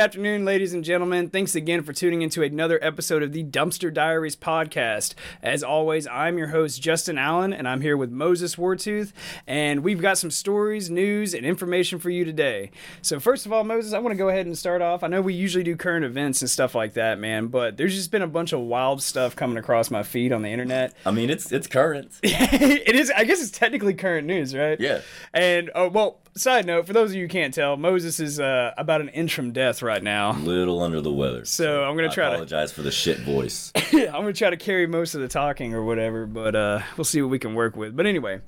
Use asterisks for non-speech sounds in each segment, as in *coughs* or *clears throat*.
Afternoon, ladies and gentlemen. Thanks again for tuning into another episode of the Dumpster Diaries podcast. As always, I'm your host, Justin Allen, and I'm here with Moses Wartooth, and we've got some stories, news, and information for you today. So, first of all, Moses, I want to go ahead and start off. I know we usually do current events and stuff like that, man, but there's just been a bunch of wild stuff coming across my feed on the internet. I mean, it's it's current. *laughs* it is, I guess it's technically current news, right? Yeah. And, oh, well, side note, for those of you who can't tell, Moses is uh, about an inch from death right now. Little under the weather. So I'm gonna I try to apologize for the shit voice. *laughs* I'm gonna try to carry most of the talking or whatever, but uh, we'll see what we can work with. But anyway,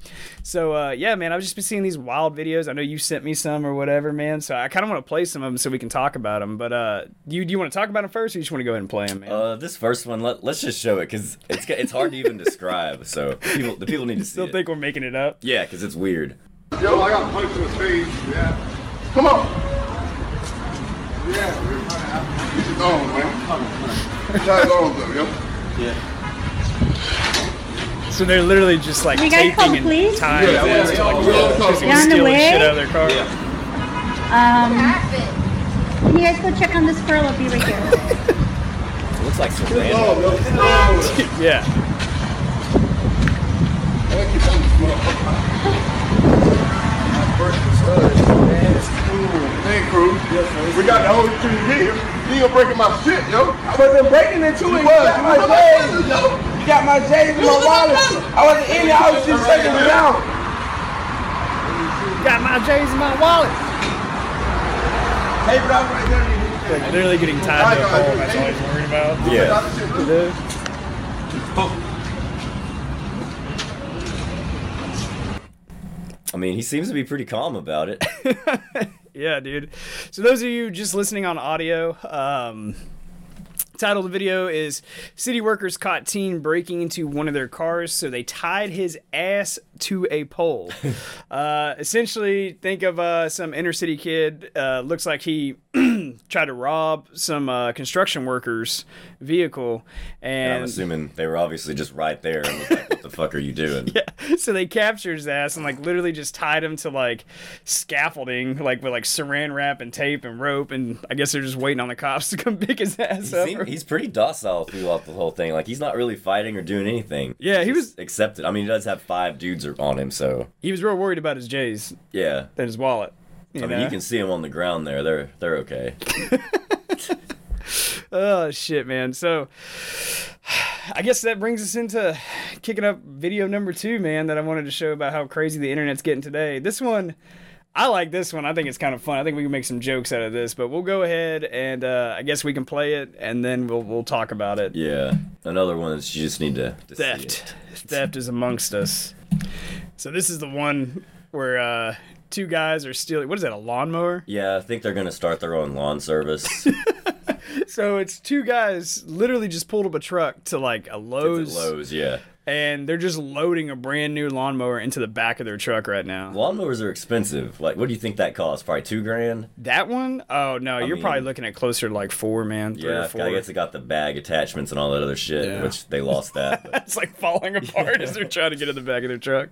so uh, yeah, man, I've just been seeing these wild videos. I know you sent me some or whatever, man. So I kind of want to play some of them so we can talk about them. But uh, you do you want to talk about them first, or you just want to go ahead and play them, man? Uh, this first one, let, let's just show it because it's it's hard to even *laughs* describe. So people, the people need to see Still it. think we're making it up? yeah, because it's weird. Yo, I got punched in the face. Yeah. Come on. Yeah. Get your on, man. Try it on, though, yo. So they're literally just like You taping come, and please? tying Yeah, this yeah, to like yeah, yeah. because You're the way? shit out of their car. Um, can you guys go check on this girl? I'll be right here. It looks like some random. yo. *laughs* Yeah. Thank you, motherfucker. Hey, crew. We got the whole team here. You ain't breaking my shit, yo. I wasn't breaking into it. You got my J's. You got my J's in my wallet. I wasn't in it. I was just checking it out. Got my J's in my wallet. Hey, bro, I'm right there. Like literally getting tied to a pole. That's all he's worried about. Yeah. I mean, he seems to be pretty calm about it. *laughs* Yeah, dude. So those of you just listening on audio, um, title of the video is "City Workers Caught Teen Breaking into One of Their Cars, So They Tied His Ass to a Pole." *laughs* uh, essentially, think of uh, some inner city kid. Uh, looks like he *clears throat* tried to rob some uh, construction workers' vehicle, And I'm assuming they were obviously just right there and was like, "What the fuck are you doing?" *laughs* yeah, so they captured his ass and like literally just tied him to like scaffolding, like with like saran wrap and tape and rope, and I guess they're just waiting on the cops to come *laughs* pick his ass He up. seem- he's pretty docile throughout the whole thing. Like he's not really fighting or doing anything. Yeah, he was- accepted. I mean, he does have five dudes on him, so he was real worried about his J's yeah. and his wallet. You I mean, know? you can see them on the ground there. They're they're okay. *laughs* Oh shit, man. So *sighs* I guess that brings us into kicking up video number two, man, that I wanted to show about how crazy the internet's getting today. This one I like this one. I think it's kind of fun. I think we can make some jokes out of this, but we'll go ahead and uh, I guess we can play it and then we'll we'll talk about it. Yeah, another one that you just need to, to theft. Theft is amongst us. So this is the one where uh, two guys are stealing. What is that? A lawnmower? Yeah, I think they're gonna start their own lawn service. *laughs* So it's two guys literally just pulled up a truck to like a Lowe's, Lowe's, yeah. and they're just loading a brand new lawnmower into the back of their truck right now. Lawnmowers are expensive. Like, what do you think that costs? Probably two grand. That one? Oh no, you're mean- probably looking at closer to like four, man. Three Yeah, or four. I guess it got the bag attachments and all that other shit, Yeah. which they lost that. *laughs* It's like falling apart as they're trying to get in the back of their truck.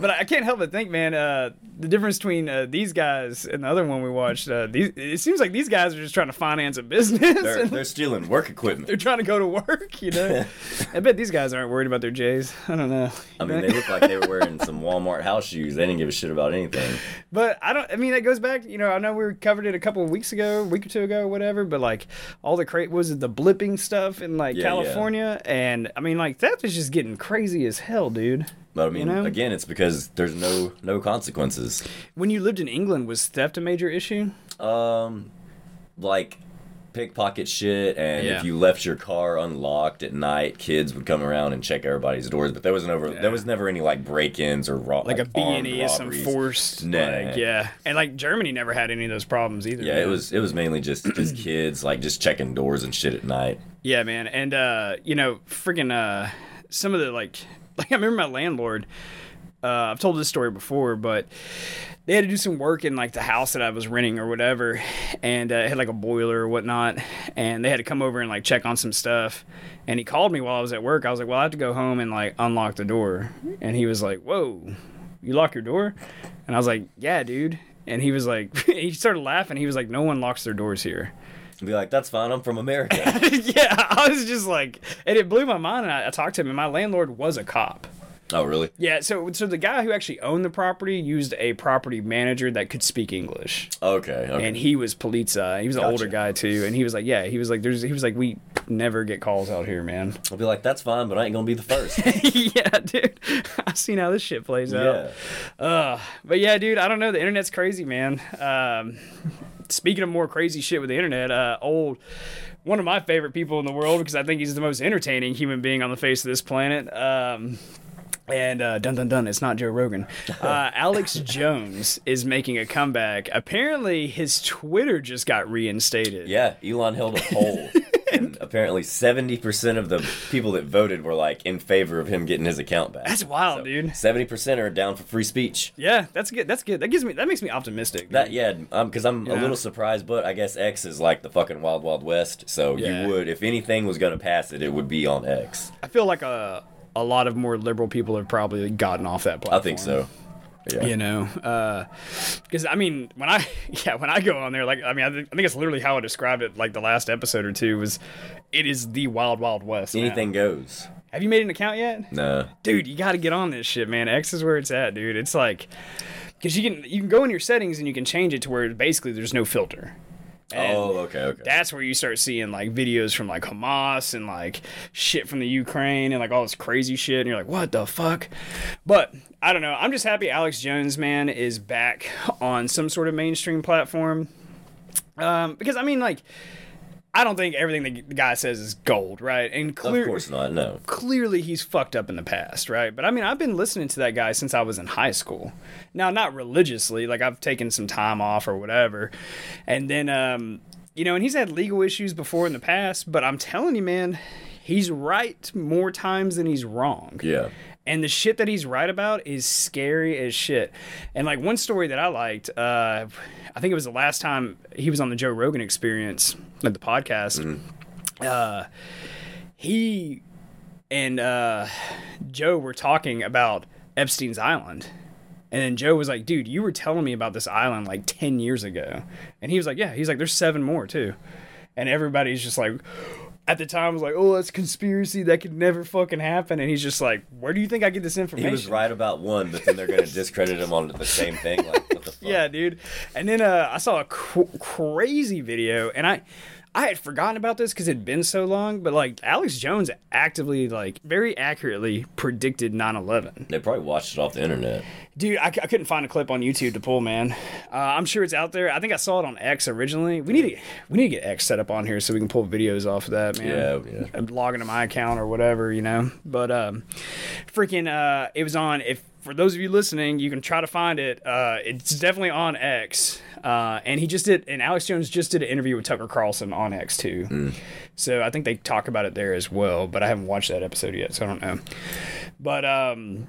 But I can't help but think, man, uh, the difference between uh, these guys and the other one we watched, uh, these it seems like these guys are just trying to finance a business. they're, *laughs* they're stealing work equipment. they're trying to go to work, you know. *laughs* I bet these guys aren't worried about their J's. I don't know. I mean, *laughs* they look like they were wearing some Walmart house shoes. They didn't give a shit about anything. But I don't. I mean, that goes back. You know, I know we covered it a couple of weeks ago, a week or two ago, whatever. But like all the cra was it the blipping stuff in like Yeah, yeah. California, and I mean, like that is just getting crazy as hell, dude. But I mean, know? again, it's because there's no no consequences. When you lived in England, was theft a major issue? Um, like pickpocket shit, and Yeah. if you left your car unlocked at night, kids would come around and check everybody's doors. But there was never there was never any like break-ins or ro- Like, a B and E, some forced, Nah. like yeah, and like Germany never had any of those problems either. Yeah, man. it was it was mainly just just *clears throat* kids like just checking doors and shit at night. Yeah, man, and uh, you know, freaking uh, some of the like, *laughs* like I remember my landlord. Uh, I've told this story before, but they had to do some work in like the house that I was renting or whatever, and uh, it had like a boiler or whatnot, and they had to come over and like check on some stuff. And he called me while I was at work. I was like, "Well, I have to go home and like unlock the door," and he was like, "Whoa, you lock your door?" And I was like, "Yeah, dude." And he was like, *laughs* he started laughing. He was like, no one locks their doors here. Be like, that's fine. I'm from America. *laughs* yeah, I was just like, and it blew my mind. And I, I talked to him, and my landlord was a cop. oh, really? Yeah, so so the guy who actually owned the property used a property manager that could speak English, Okay. Okay. and he was Polizei. He was an Gotcha. older guy too, and he was like, yeah, he was like, there's, he was like, we never get calls out here, man. I'll be like, that's fine, but I ain't gonna be the first. *laughs* yeah, dude, *laughs* I've seen how this shit plays out. yeah. Uh, but yeah, dude, I don't know. The internet's crazy, man. Um, speaking of more crazy shit with the internet, uh, old one of my favorite people in the world because I think he's the most entertaining human being on the face of this planet. Um, and uh, dun dun dun, it's not Joe Rogan. *laughs* Uh, Alex Jones is making a comeback. Apparently, his Twitter just got reinstated. Yeah, Elon held a poll, and *laughs* apparently seventy percent of the people that voted were like in favor of him getting his account back. That's wild, dude. Seventy percent are down for free speech. Yeah, that's good. That's good. That gives me that makes me optimistic. That yeah, um, because I'm a little surprised, but I guess X is like the fucking wild wild west. So Yeah. you would, if anything was gonna pass it, it would be on X. I feel like a a lot of more liberal people have probably gotten off that platform. I think so. Yeah. You know, uh, because I mean, when I *laughs* yeah, when I go on there, like I mean, I, think I think it's literally how I described it, like the last episode or two was, it is the wild wild west. now. Anything goes. Have you made an account yet, No. dude? You got to get on this shit, man. X is where it's at, dude. It's like, because you can you can go in your settings and you can change it to where basically there's no filter. And oh, okay, okay. that's where you start seeing like videos from like Hamas and like shit from the Ukraine and like all this crazy shit and you're like what the fuck? But I don't know. I'm just happy Alex Jones man is back on some sort of mainstream platform. Um because I mean like I don't think everything the guy says is gold right and of course not. No. clearly he's fucked up in the past, right? But I mean, I've been listening to that guy since I was in high school. Now, not religiously, like I've taken some time off or whatever. And then, um, you know, and he's had legal issues before in the past, but I'm telling you, man, he's right more times than he's wrong. Yeah. And the shit that he's right about is scary as shit. And like one story that I liked, uh, I think it was the last time he was on the Joe Rogan Experience, like the podcast. Uh, he and uh, Joe were talking about Epstein's Island. And then Joe was like, dude, you were telling me about this island like 10 years ago. And he was like, yeah. He's like, there's seven more too. And everybody's just like, at the time was like, oh, that's conspiracy. That could never fucking happen. And he's just like, where do you think I get this information? He was right about one, but then they're gonna discredit him on the same thing. Like what the fuck? Yeah, dude. And then uh, I saw a cr- crazy video, and I I had forgotten about this because it'd been so long. But like Alex Jones actively, like very accurately predicted 9/11. They probably watched it off the internet. Dude, I couldn't find a clip on YouTube to pull, man. Uh, I'm sure it's out there. I think I saw it on X originally. We need to we need to get X set up on here so we can pull videos off of that, man. Yeah, yeah. I'm logging to my account or whatever, you know. But um, freaking, uh, it was on. If for those of you listening, you can try to find it. Uh, it's definitely on X. Uh, and he just did, and Alex Jones just did an interview with Tucker Carlson on X too. So I think they talk about it there as well. But I haven't watched that episode yet, so I don't know. But um,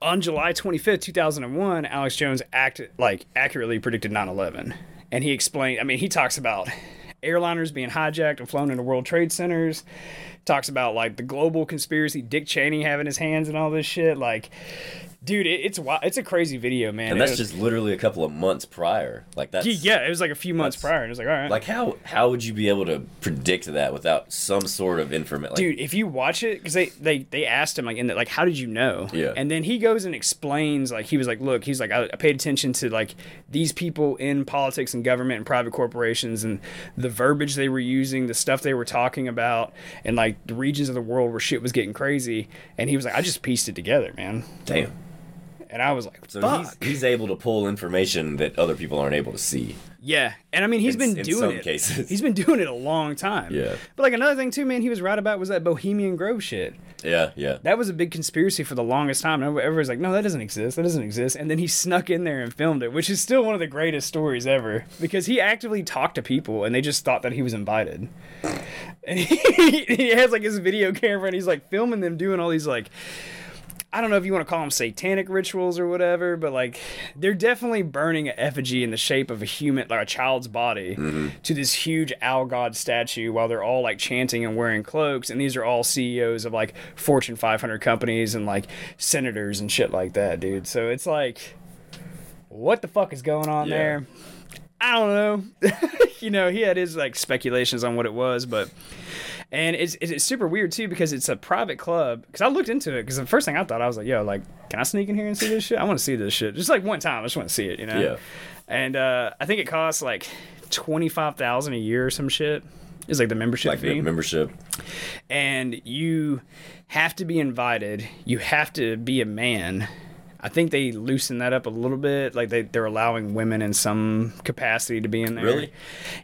on July 25th, 2001, Alex Jones act like accurately predicted 9/11, and he explained. I mean, he talks about airliners being hijacked and flown into World Trade Centers. Talks about like the global conspiracy, Dick Cheney having his hands and all this shit. Like, dude, it, it's wi- it's a crazy video, man. And that's was- just literally a couple of months prior. Like that yeah, it was like a few months prior, and it was like, all right, Like how how would you be able to predict that without some sort of information? Like, dude if you watch it because they, they they asked him like in the, like how did you know Yeah. and then he goes and explains like he was like look he's like I, I paid attention to like these people in politics and government and private corporations and the verbiage they were using the stuff they were talking about and like the regions of the world where shit was getting crazy and he was like i just pieced it together man damn. And i was like So fuck he's he's able to pull information that other people aren't able to see. Yeah, and I mean he's In- been doing it. in doing some it. cases. He's been doing it a long time. Yeah. But like another thing too, man, he was right about was that Bohemian Grove shit. Yeah, yeah. That was a big conspiracy for the longest time. And everybody's like, no, that doesn't exist. That doesn't exist. And then he snuck in there and filmed it, which is still one of the greatest stories ever because he actively talked to people and they just thought that he was invited. And *laughs* he, he has like his video camera and he's like filming them doing all these like I don't know if you want to call them satanic rituals or whatever, but like they're definitely burning an effigy in the shape of a human, like a child's body, mm-hmm. to this huge owl god statue while they're all like chanting and wearing cloaks. And these are all CEOs of like Fortune 500 companies and like senators and shit like that, dude. So it's like, what the fuck is going on Yeah. there? I don't know. *laughs* you know, he had his like speculations on what it was, but and it's it's super weird too because it's a private club. Because I looked into it because the first thing I thought I was like, yo, like, can I sneak in here and see this shit? I want to see this shit. Just like one time, I just want to see it. You know? Yeah. And uh, I think it costs like twenty five thousand a year or some shit. Is like the membership Like fee membership. and you have to be invited. You have to be a man. I think they loosen that up a little bit. Like they, they're allowing women in some capacity to be in there. Really?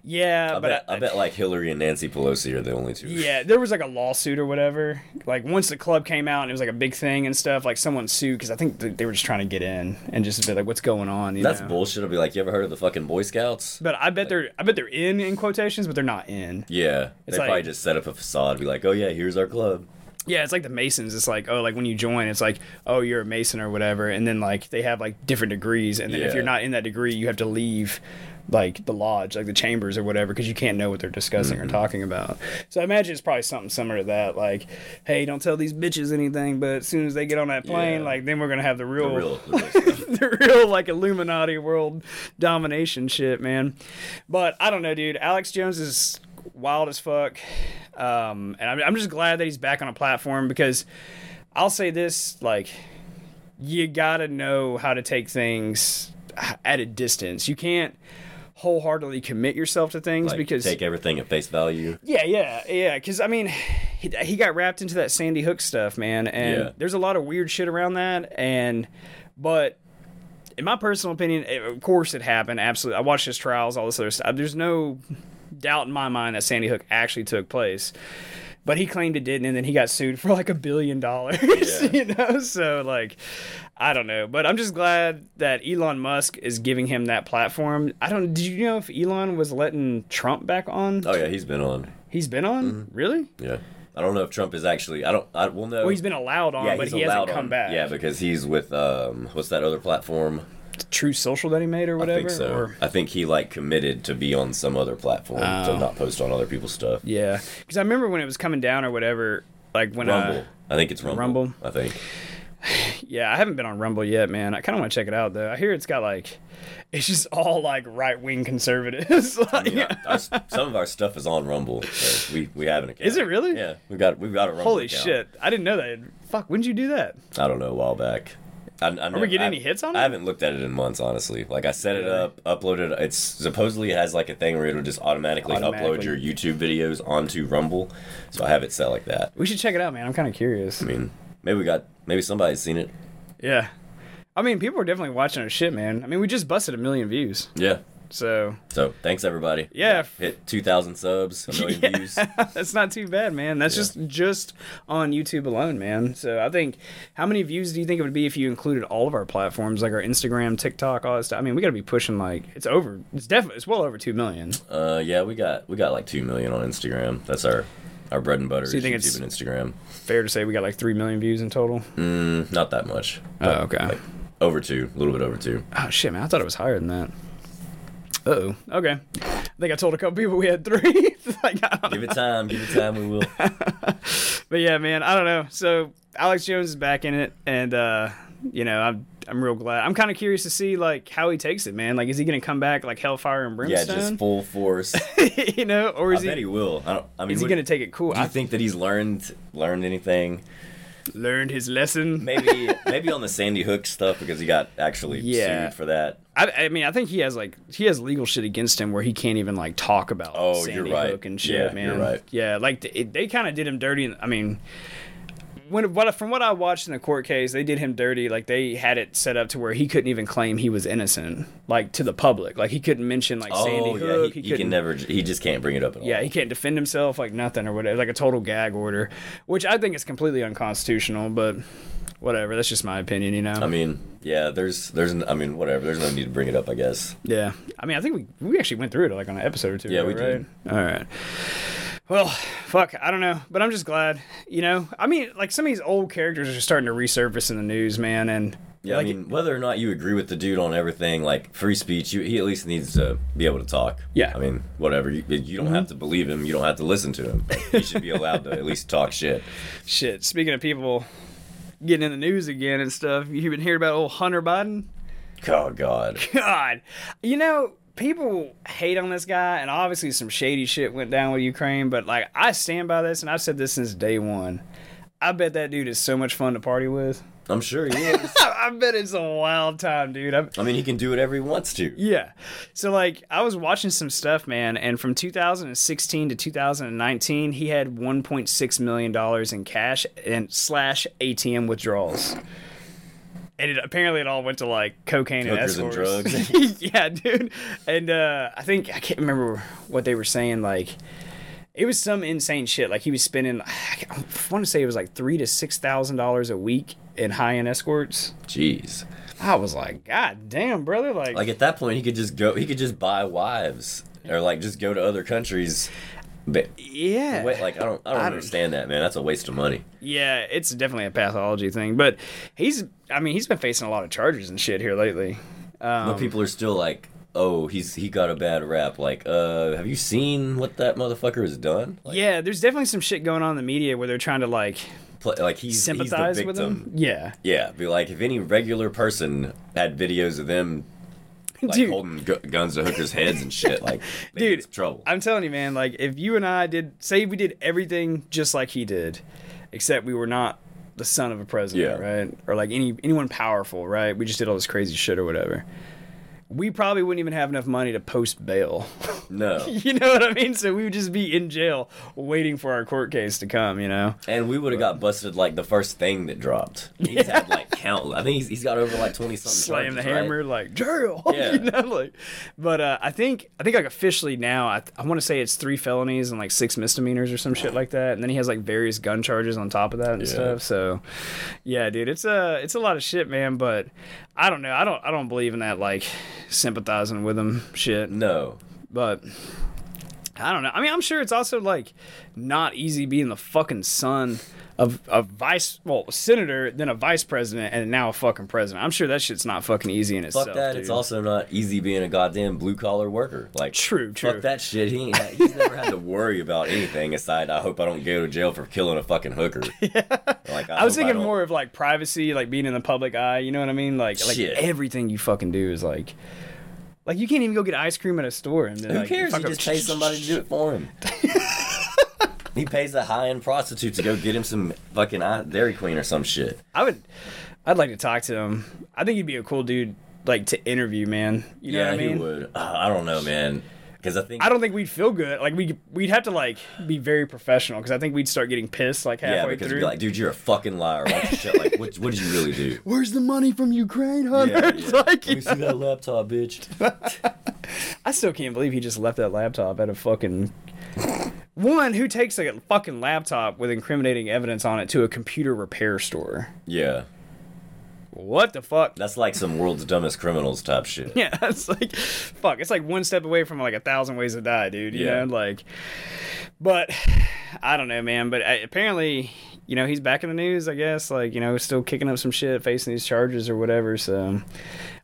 Yeah, I but bet, I, bet like Hillary and Nancy Pelosi are the only two. yeah, there was like a lawsuit or whatever. Like once the club came out and it was like a big thing and stuff. Like someone sued because I think th- they were just trying to get in and just be like, "What's going on?" You That's know? bullshit. I'll be like, you ever heard of the fucking Boy Scouts? But I bet they're I bet they're in in quotations, but they're not in. Yeah. It's They like- probably just set up a facade, be like, oh yeah, here's our club. Yeah, it's like the Masons. It's like, oh, like when you join, it's like, oh, you're a Mason or whatever. And then like they have like different degrees. And then if you're not in that degree, you have to leave like the lodge, like the chambers or whatever, because you can't know what they're discussing Mm-hmm. or talking about. So I imagine it's probably something similar to that. Like, hey, don't tell these bitches anything, but as soon as they get on that plane, Yeah. like then we're gonna have the real, the real *laughs* the real like Illuminati world domination shit, man. But I don't know, dude. Alex Jones is wild as fuck, um, and I'm, I'm just glad that he's back on a platform because I'll say this: like, you gotta know how to take things at a distance. You can't wholeheartedly commit yourself to things Like, because take everything at face value. yeah, yeah, yeah. Because I mean, he, he got wrapped into that Sandy Hook stuff, man, and Yeah. there's a lot of weird shit around that. And but in my personal opinion, it, of course it happened. Absolutely, I watched his trials, all this other stuff. There's no doubt in my mind that Sandy Hook actually took place. But he claimed it didn't, and then he got sued for like a billion dollars. *laughs* Yeah. you know, so like, I don't know, but I'm just glad that Elon Musk is giving him that platform. I don't. Did you know if Elon was letting Trump back on? Oh yeah, he's been on. He's been on? Really? Yeah. I don't know if Trump is actually. I don't. I will know. Well, he's been allowed on, yeah, but he hasn't come on. back. Yeah, because he's with um, what's that other platform? Truth Social that he made or whatever. I think so. Or, I think he like committed to be on some other platform Oh. to not post on other people's stuff. yeah, because I remember when it was coming down or whatever. Like when Rumble. Uh, I think it's Rumble. Rumble? I think. *sighs* yeah, I haven't been on Rumble yet, man. I kind of want to check it out though. I hear it's got like, *laughs* it's just all like right wing conservatives. *laughs* like, Yeah, our, some of our stuff is on Rumble. So we we have an account. Is it really? Yeah, we got we've got a Rumble. Holy account. shit! I didn't know that. Fuck, when did you do that? I don't know a while back. I, I we getting I- any hits on it? I haven't looked at it in months, honestly. Like I set it up, uploaded. It's supposedly it has like a thing where it'll just automatically, upload your YouTube videos onto Rumble. So I have it set like that. We should check it out, man. I'm kind of curious. I mean, maybe we got maybe somebody's seen it. Yeah, I mean, people are definitely watching our shit, man. I mean, we just busted a million views, Yeah. So So thanks everybody. Yeah. Hit two thousand subs, a million *laughs* Yeah. views. *laughs* That's not too bad, man. That's just just on YouTube alone, man. So I think how many views do you think it would be if you included all of our platforms, like our Instagram, TikTok, all that stuff? I mean, we got to be pushing like it's over. It's definitely it's well over two million. Uh, yeah, we got we got like two million on Instagram. That's our our bread and butter. So you think YouTube it's- and Instagram? Fair to say we got like three million views in total. Mm, not that much. Oh, okay. Like over two, a little bit over two. Oh shit, man! I thought it was higher than that. Oh. Okay. I think I told a couple people we had three. *laughs* like, Give it time. Give it time. We will. *laughs* But yeah, man, I don't know. So Alex Jones is back in it, and uh, you know, I'm I'm real glad. I'm kind of curious to see like how he takes it, man. Like, is he gonna come back like Hellfire and brimstone? Yeah, just full force. *laughs* you know, or is I is bet he he will. I don't. I mean, is he what- gonna take it cool? Do you I think that he's learned learned anything? learned his lesson. Maybe maybe on the Sandy Hook stuff because he got actually Yeah. sued for that. I, I mean, I think he has like he has legal shit against him where he can't even like talk about. Oh, Sandy you're right. Hook and shit, Yeah, man. you're right. Yeah, like they, they kind of did him dirty. I mean, when what from what I watched in the court case, they did him dirty. Like they had it set up to where he couldn't even claim he was innocent, like to the public. Like he couldn't mention like oh, Sandy oh yeah, Hook. he, he he can never. He just can't bring it up at all. yeah, he can't defend himself like nothing or whatever, like a total gag order, which I think is completely unconstitutional. But whatever, that's just my opinion, you know. I mean, yeah. There's there's. I mean, whatever. There's no need to bring it up. I guess. Yeah, I mean, I think we we actually went through it like on an episode or two. Yeah, ago, we did. right? All right. Well, fuck, I don't know, but I'm just glad. You know, I mean, like some of these old characters are starting to resurface in the news, man, and Yeah, like, I mean, whether or not you agree with the dude on everything, like free speech, you, he at least needs to be able to talk. Yeah. Mm-hmm. I mean, whatever. You, you don't have to believe him. You don't have to listen to him. But he should be allowed to at least talk shit. *laughs* shit. Speaking of people getting in the news again and stuff, You've been hearing about old Hunter Biden? Oh God. God, you know, people hate on this guy, and obviously some shady shit went down with Ukraine. But like, I stand by this, and I've said this since day one. I bet that dude is so much fun to party with. I'm sure he *laughs* is. I bet it's a wild time, dude. I'm, I mean, he can do whatever he wants to. yeah. So like, I was watching some stuff, man, and from 2016 to 2019, he had 1.6 million dollars in cash and slash ATM withdrawals. And it, apparently, it all went to like cocaine and Hookers and escorts. drugs. *laughs* yeah, dude. And uh, I think I can't remember what they were saying. Like, it was some insane shit. Like he was spending, I want to say it was like three to six thousand dollars a week in high end escorts. Jeez. I was like, God damn, brother! Like, Like at that point, he could just go. He could just buy wives, or like just go to other countries. But yeah, wait, like I don't, I don't I don't- understand that, man. That's a waste of money. yeah, it's definitely a pathology thing. But he's, I mean, he's been facing a lot of charges and shit here lately. Um, but people are still like, oh, he's he got a bad rap. Like, uh, have you seen what that motherfucker has done? Like, yeah, there's definitely some shit going on in the media where they're trying to like play, like he's sympathize he's the with victim. him. Yeah, Yeah, be like if any regular person had videos of them like Dude. holding gu- guns to hookers' heads and shit, like *laughs* Dude, trouble. I'm telling you, man. Like, if you and I did, say, we did everything just like he did, except we were not the son of a president, Yeah. right? Or like any anyone powerful, right? We just did all this crazy shit or whatever. We probably wouldn't even have enough money to post bail. no, *laughs* you know what I mean? So we would just be in jail waiting for our court case to come. You know? and we would have got busted like the first thing that dropped. *laughs* He's had like count. I think he's, he's got over like twenty something. Slam the charges, right? hammer like jail. *laughs* Yeah. you know, like. But uh, I think I think like officially now I, I want to say it's three felonies and like six misdemeanors or some shit like that, and then he has like various gun charges on top of that and Yeah. stuff. So, yeah, dude, it's a it's a lot of shit, man. But I don't know. I don't I don't believe in that like sympathizing with him shit. No, But I don't know. I mean, I'm sure it's also like not easy being the fucking son of a vice, well, a senator, then a vice president, and now a fucking president. I'm sure that shit's not fucking easy in itself. fuck that. dude. It's also not easy being a goddamn blue collar worker. Like True, true. Fuck that shit. He ain't he's never had to worry about anything aside. I hope I don't go to jail for killing a fucking hooker. *laughs* yeah. Like I was thinking don't- more of like privacy, like being in the public eye. You know what I mean? Like, like Shit. everything you fucking do is like, like you can't even go get ice cream at a store and then, Who like, cares? up- just pay somebody to do it for him. *laughs* he pays a high end prostitute to go get him some fucking Dairy Queen or some shit. I would, I'd like to talk to him. I think he'd be a cool dude, like to interview, man. You know yeah, what I mean? he would. Uh, I don't know, man. Because I think I don't think we'd feel good. Like we we'd have to like be very professional because I think we'd start getting pissed like halfway yeah, because through. you'd be like, dude, you're a fucking liar. Why don't you shut- like, what, what did you really do? *laughs* Where's the money from Ukraine, Hunter? Yeah, *laughs* yeah. like, Let me see that laptop, bitch. *laughs* I still can't believe he just left that laptop at a fucking. One who takes a fucking laptop with incriminating evidence on it to a computer repair store. Yeah, What the fuck? that's like some world's dumbest criminals type shit. *laughs* Yeah, it's like, fuck. It's like one step away from like a thousand ways to die, dude. You Yeah. know, like, but I don't know, man. But uh, apparently, you know, he's back in the news. I guess, like, you know, still kicking up some shit, facing these charges or whatever. So,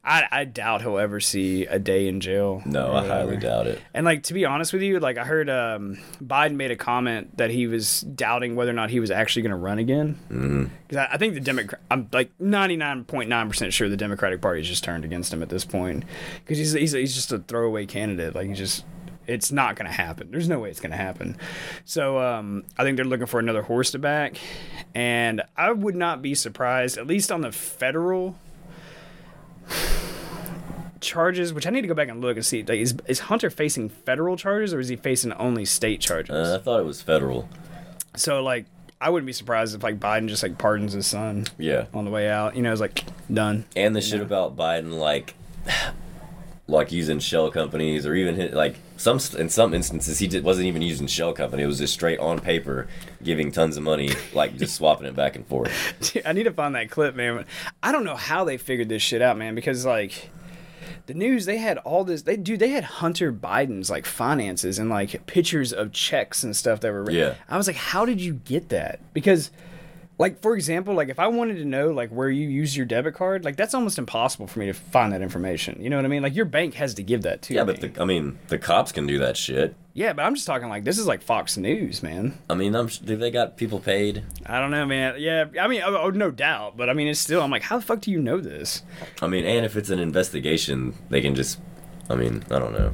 I, I doubt he'll ever see a day in jail. No, I highly doubt it. And like to be honest with you, like I heard um, Biden made a comment that he was doubting whether or not he was actually going to run again. Because I, I think the Democrat, I'm like 99.9 percent sure the Democratic Party has just turned against him at this point because he's, he's he's just a throwaway candidate. Like he just. It's not going to happen. There's no way it's going to happen. So um, I think they're looking for another horse to back, and I would not be surprised, at least on the federal charges, which I need to go back and look and see. Like, is is Hunter facing federal charges or is he facing only state charges? Uh, I thought it was federal. so like, I wouldn't be surprised if like Biden just like pardons his son Yeah. on the way out. You know, it's like done. And the shit about Biden, like, like using shell companies, or even hit, like some in some instances he did, wasn't even using shell company. It was just straight on paper, giving tons of money, like just *laughs* swapping it back and forth. Dude, I need to find that clip, man. I don't know how they figured this shit out, man, because like the news they had all this they dude they had Hunter Biden's like finances and like pictures of checks and stuff that were written. Yeah. I was like, how did you get that? Because like for example, like if I wanted to know like where you use your debit card, like that's almost impossible for me to find that information. You know what I mean? Like your bank has to give that to you. Yeah, me. but the, I mean, the cops can do that shit. yeah, but I'm just talking like this is like Fox News, man. I mean, I'm, do they got people paid? I don't know, man. Yeah, I mean, oh, oh, no doubt, but I mean, it's still. I'm like, how the fuck do you know this? I mean, and if it's an investigation, they can just. I mean, I don't know.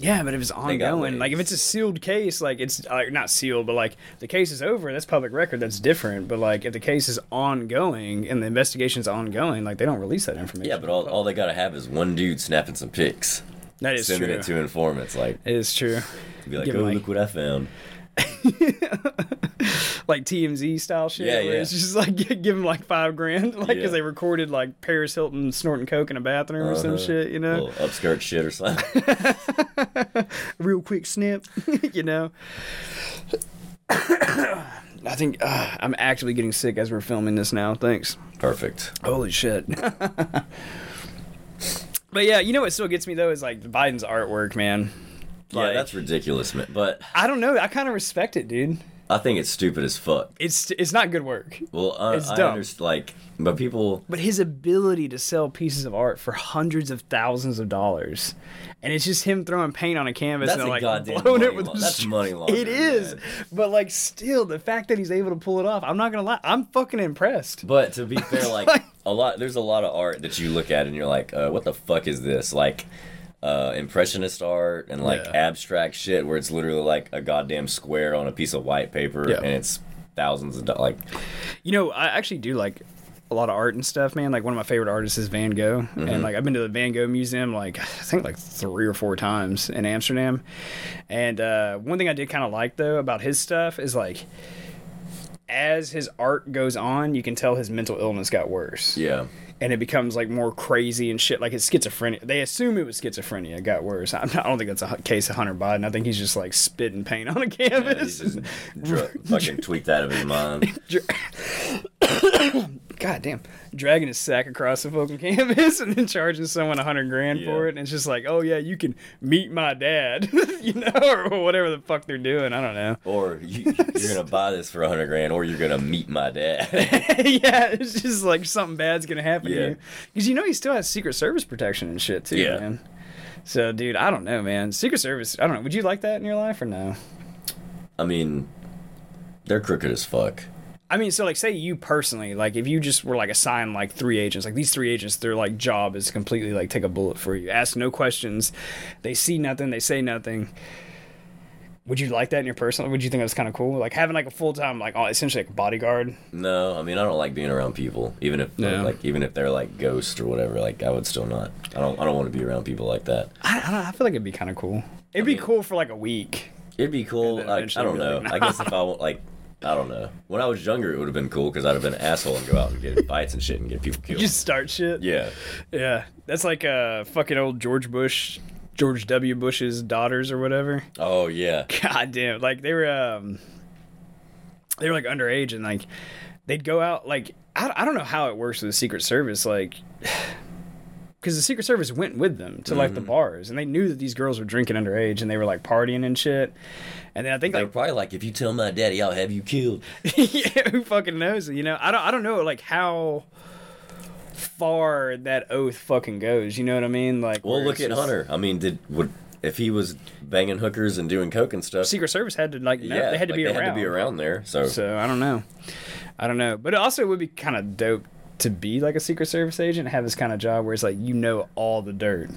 Yeah, but if it's ongoing, like if it's a sealed case, like it's like not sealed, but like the case is over, that's public record, that's different. But like if the case is ongoing and the investigation's ongoing, like they don't release that information. Yeah, but all, all they gotta have is one dude snapping some pics, that is sending true. it to informants. Like, it is true. be like, Give oh, like- look what I found. *laughs* Like TMZ style shit. Yeah, where yeah. It's just like *laughs* give them like five grand, like because Yeah. they recorded like Paris Hilton snorting coke in a bathroom or some Uh-huh. shit, you know. Upskirt shit or something. *laughs* real quick snip, *laughs* you know. *coughs* I think uh, I'm actually getting sick as we're filming this now. Thanks. Perfect. Holy shit. but yeah, you know what still gets me though is like Biden's artwork, man. Yeah, Like- that's ridiculous, man. But I don't know. I kind of respect it, dude. I think it's stupid as fuck. It's it's not good work. Well, I, It's I dumb. understand. Like, but people. But his ability to sell pieces of art for hundreds of thousands of dollars, and it's just him throwing paint on a canvas That's and like blowing it with a that's money laundering, It is, man. but like still, the fact that he's able to pull it off, I'm not gonna lie, I'm fucking impressed. But to be fair, *laughs* like a lot, there's a lot of art that you look at and you're like, uh, what the fuck is this? Like. Uh, impressionist art and like Yeah. abstract shit where it's literally like a goddamn square on a piece of white paper Yeah. and it's thousands of dollars. Like, You know, I actually do like a lot of art and stuff, man. Like one of my favorite artists is Van Gogh, Mm-hmm. and like I've been to the Van Gogh Museum like I think like three or four times in Amsterdam. And uh, one thing I did kind of like though about his stuff is like as his art goes on, you can tell his mental illness got worse. yeah, and it becomes like more crazy and shit. Like it's schizophrenia. They assume it was schizophrenia. It got worse. I'm not, I don't think that's a case of Hunter Biden. I think he's just like spitting paint on a yeah canvas. he's just dr- fucking tweaked out of his mind. *laughs* *laughs* *coughs* *coughs* God damn, dragging his sack across the fucking *laughs* canvas and then charging someone a hundred grand for it. And it's just like, oh yeah, you can meet my dad, *laughs* you know, *laughs* or whatever the fuck they're doing. I don't know. Or you, you're gonna buy this for a hundred grand, or you're gonna meet my dad. yeah, it's just like something bad's gonna happen to you because you know he still has Secret Service protection and shit too, Yeah. man. So, dude, I don't know, man. Secret Service, I don't know. Would you like that in your life or no? I mean, they're crooked as fuck. I mean, so like, say you personally, like, if you just were like assigned like three agents, like these three agents, their like job is completely like take a bullet for you, ask no questions, they see nothing, they say nothing. Would you like that in your personal? Would you think that was kind of cool, like having like a full time, like oh, essentially like a bodyguard? No, I mean I don't like being around people, even if Yeah. like even if they're like ghosts or whatever. Like I would still not. I don't. I don't want to be around people like that. I, I don't. I feel like it'd be kind of cool. It'd be mean- cool for like a week. It'd be cool. Like, I don't know. like, I *laughs* guess if I want like. I don't know. When I was younger, it would have been cool because I'd have been an asshole and go out and get fights and shit and get people killed. Just start shit. yeah, Yeah, that's like uh fucking old George Bush, George W. Bush's daughters or whatever. Oh yeah. God damn, like they were um they were like underage and like they'd go out like I, I don't know how it works with the Secret Service like because the Secret Service went with them to like the Mm-hmm. bars and they knew that these girls were drinking underage and they were like partying and shit. And then I think They were like probably like, if you tell my daddy, I'll have you killed. *laughs* yeah, who fucking knows? You know, I don't I don't know like how far that oath fucking goes. You know what I mean? Like, Well, look at just- Hunter. I mean, did would if he was banging hookers and doing coke and stuff? Secret Service had to like, yeah, they had to like, be they around. had to be around there. So, So I don't know. I don't know, but it also would be kind of dope to be like a Secret Service agent have this kind of job where it's like you know all the dirt.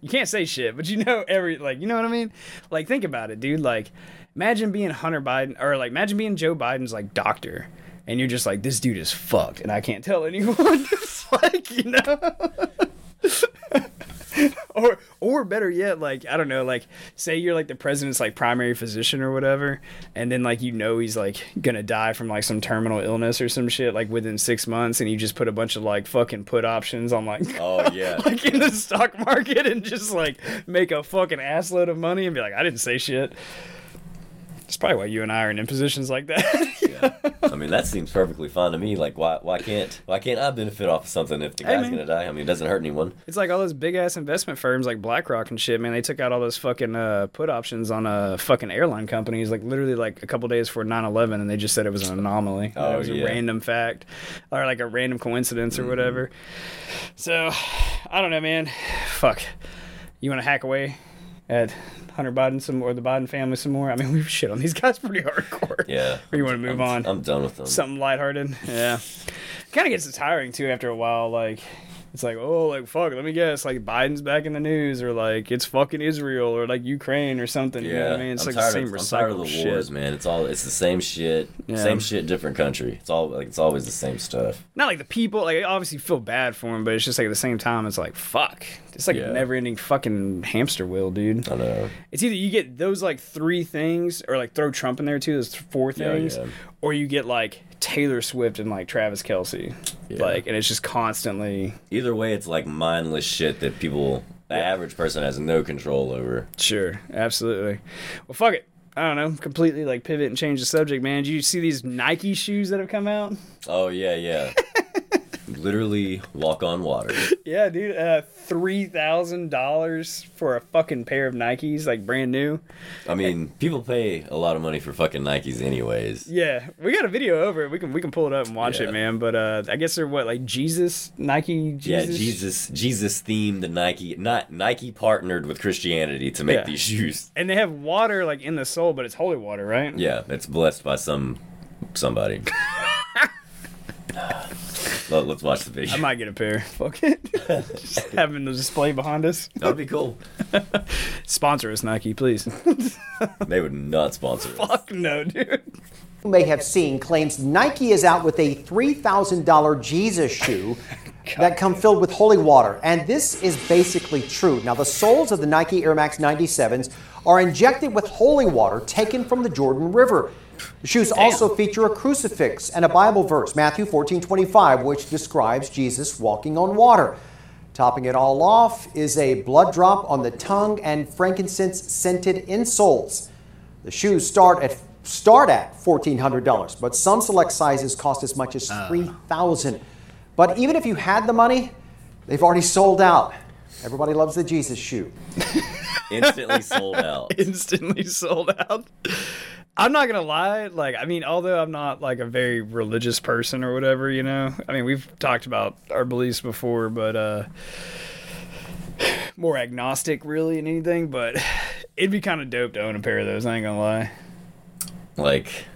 you can't say shit, but you know every like you know what I mean. Like think about it, dude. Like imagine being Hunter Biden or like imagine being Joe Biden's like doctor. And you're just like, this dude is fucked, and I can't tell anyone. *laughs* it's like, you know, *laughs* *laughs* or or better yet, like I don't know, like say you're like the president's like primary physician or whatever, and then like you know he's like gonna die from like some terminal illness or some shit like within six months, and you just put a bunch of like fucking put options on like oh *laughs* yeah, like in the stock market and just like make a fucking assload of money and be like, I didn't say shit. That's probably why you and I are in positions like that. *laughs* Yeah. I mean, that seems perfectly fine to me. Like, why why can't why can't I benefit off of something if the guy's man. gonna die? I mean, it doesn't hurt anyone. It's like all those big ass investment firms like BlackRock and shit, man. They took out all those fucking uh, put options on uh, fucking airline companies, like literally like a couple days before 9/11, and they just said it was an anomaly. Oh, it was yeah. a random fact or like a random coincidence or whatever. So, I don't know, man. Fuck. You want to hack away at Hunter Biden some or the Biden family some more? I mean, *laughs* we've shit on these guys pretty hardcore. Yeah. Or you want to move I'm, on? I'm done with them. something lighthearted. Yeah. kind of gets tiring too after a while. Like, it's like, oh, like fuck. Let me guess. Like Biden's back in the news, or like it's fucking Israel, or like Ukraine, or something. yeah, You know what I mean? It's I'm like the same of, I'm tired of recycled the shit. wars, man. It's all it's the same shit, Yeah. same shit, different country. It's all like it's always the same stuff. Not like the people. Like, I obviously feel bad for them, but it's just like at the same time, it's like fuck. It's like Yeah. a never-ending fucking hamster wheel, dude. I know. It's either you get those like three things, or like throw Trump in there too. Those four things, yeah. or you get like Taylor Swift and like Travis Kelce. Yeah. Like, and it's just constantly Either way, it's like mindless shit that people, the average person, has no control over. Sure, absolutely. Well, fuck it. I don't know. Completely like pivot and change the subject, man. Did you see these Nike shoes that have come out? Oh yeah, yeah. *laughs* Literally walk on water. *laughs* Yeah, dude. Uh, three thousand dollars for a fucking pair of Nikes, like brand new. I mean, people pay a lot of money for fucking Nikes, anyways. Yeah, we got a video over it. We can we can pull it up and watch Yeah. it, man. But uh, I guess they're what like Jesus Nike Jesus. Yeah, Jesus, Jesus themed the Nike. Not Nike partnered with Christianity to make Yeah. these shoes. And they have water like in the sole, but it's holy water, right? Yeah, it's blessed by some somebody. *laughs* Let, us watch the video. I might get a pair. Fuck it. *laughs* Just having the display behind us. That'd be cool. *laughs* Sponsor us, Nike, please. *laughs* They would not sponsor us. Fuck no, dude. you may have seen claims Nike is out with a $3,000 Jesus shoe that come filled with holy water. And this is basically true. Now, the soles of the Nike Air Max 97s are injected with holy water taken from the Jordan River. The shoes also feature a crucifix and a Bible verse, Matthew 14 25, which describes Jesus walking on water. Topping it all off is a blood drop on the tongue and frankincense scented insoles. The shoes start at start at $1,400, but some select sizes cost as much as ah. 3,000. But even if you had the money, they've already sold out. Everybody loves the Jesus shoe. *laughs* Instantly sold out. *laughs* instantly sold out. I'm not gonna lie, like I mean, although I'm not like a very religious person or whatever, you know. I mean, we've talked about our beliefs before, but uh *sighs* more agnostic really than anything, but *sighs* it'd be kind of dope to own a pair of those, I ain't gonna lie. Like,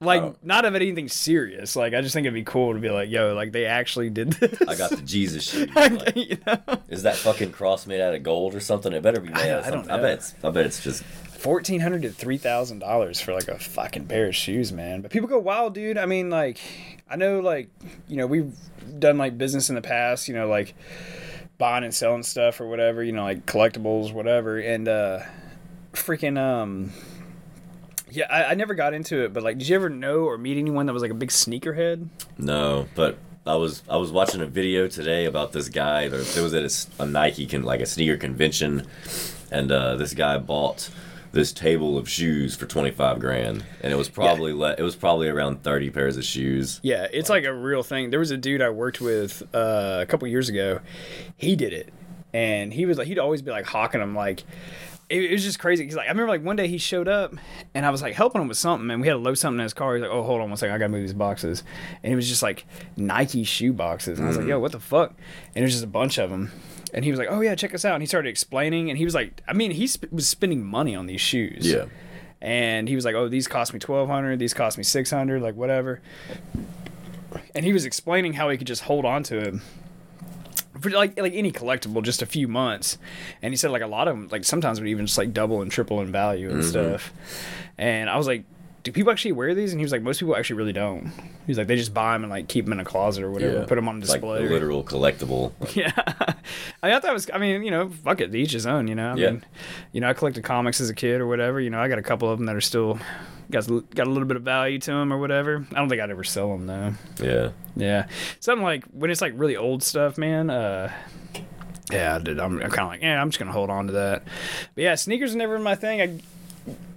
Like Oh. not of anything serious. Like I just think it'd be cool to be like, yo, like they actually did this. I got the Jesus *laughs* shoes. Like, you know? is that fucking cross made out of gold or something? It better be made out of I don't something. I, know. bet it's. I bet it's just. Fourteen hundred to three thousand dollars for like a fucking pair of shoes, man. But people go wild, dude. I mean, like, I know, like, you know, we've done like business in the past, you know, like buying and selling stuff or whatever, you know, like collectibles, whatever, and uh, freaking um. Yeah, I, I never got into it, but like, did you ever know or meet anyone that was like a big sneakerhead? No, but I was I was watching a video today about this guy. There, was at a Nike con, like a sneaker convention, and uh, this guy bought this table of shoes for twenty five grand, and it was probably le- it was probably around thirty pairs of shoes. Yeah, it's like a real thing. There was a dude I worked with uh, a couple years ago. He did it, and he was like, he'd always be like hawking them. Like, it, it was just crazy. Cause like I remember like one day he showed up, and I was like helping him with something, and we had to load something in his car. He's like, oh, hold on one second, I gotta move these boxes, and it was just like Nike shoe boxes, and I was like, yo, what the fuck? And it was just a bunch of them. And he was like, "Oh yeah, check us out." And he started explaining, and he was like, "I mean, he sp- was spending money on these shoes." Yeah. and he was like, "Oh, these cost me twelve hundred. These cost me six hundred. Like whatever." And he was explaining how he could just hold on to him for like like any collectible, just a few months. And he said like a lot of them, like sometimes would even just like double and triple in value and mm-hmm. stuff. And I was like, "Do people actually wear these?" And he was like, "Most people actually really don't." He's like, "They just buy them and like keep them in a closet or whatever, Yeah. put them on like display." a literal collectible. *laughs* Yeah, I thought that was. I mean, you know, fuck it, each his own. You know, I Yeah. mean, you know, I collected comics as a kid or whatever. You know, I got a couple of them that are still got got a little bit of value to them or whatever. I don't think I'd ever sell them though. Yeah. Yeah, something like when it's like really old stuff, man. Uh, yeah, dude, I'm, I'm kind of like, yeah, I'm just gonna hold on to that. But yeah, sneakers are never my thing. I,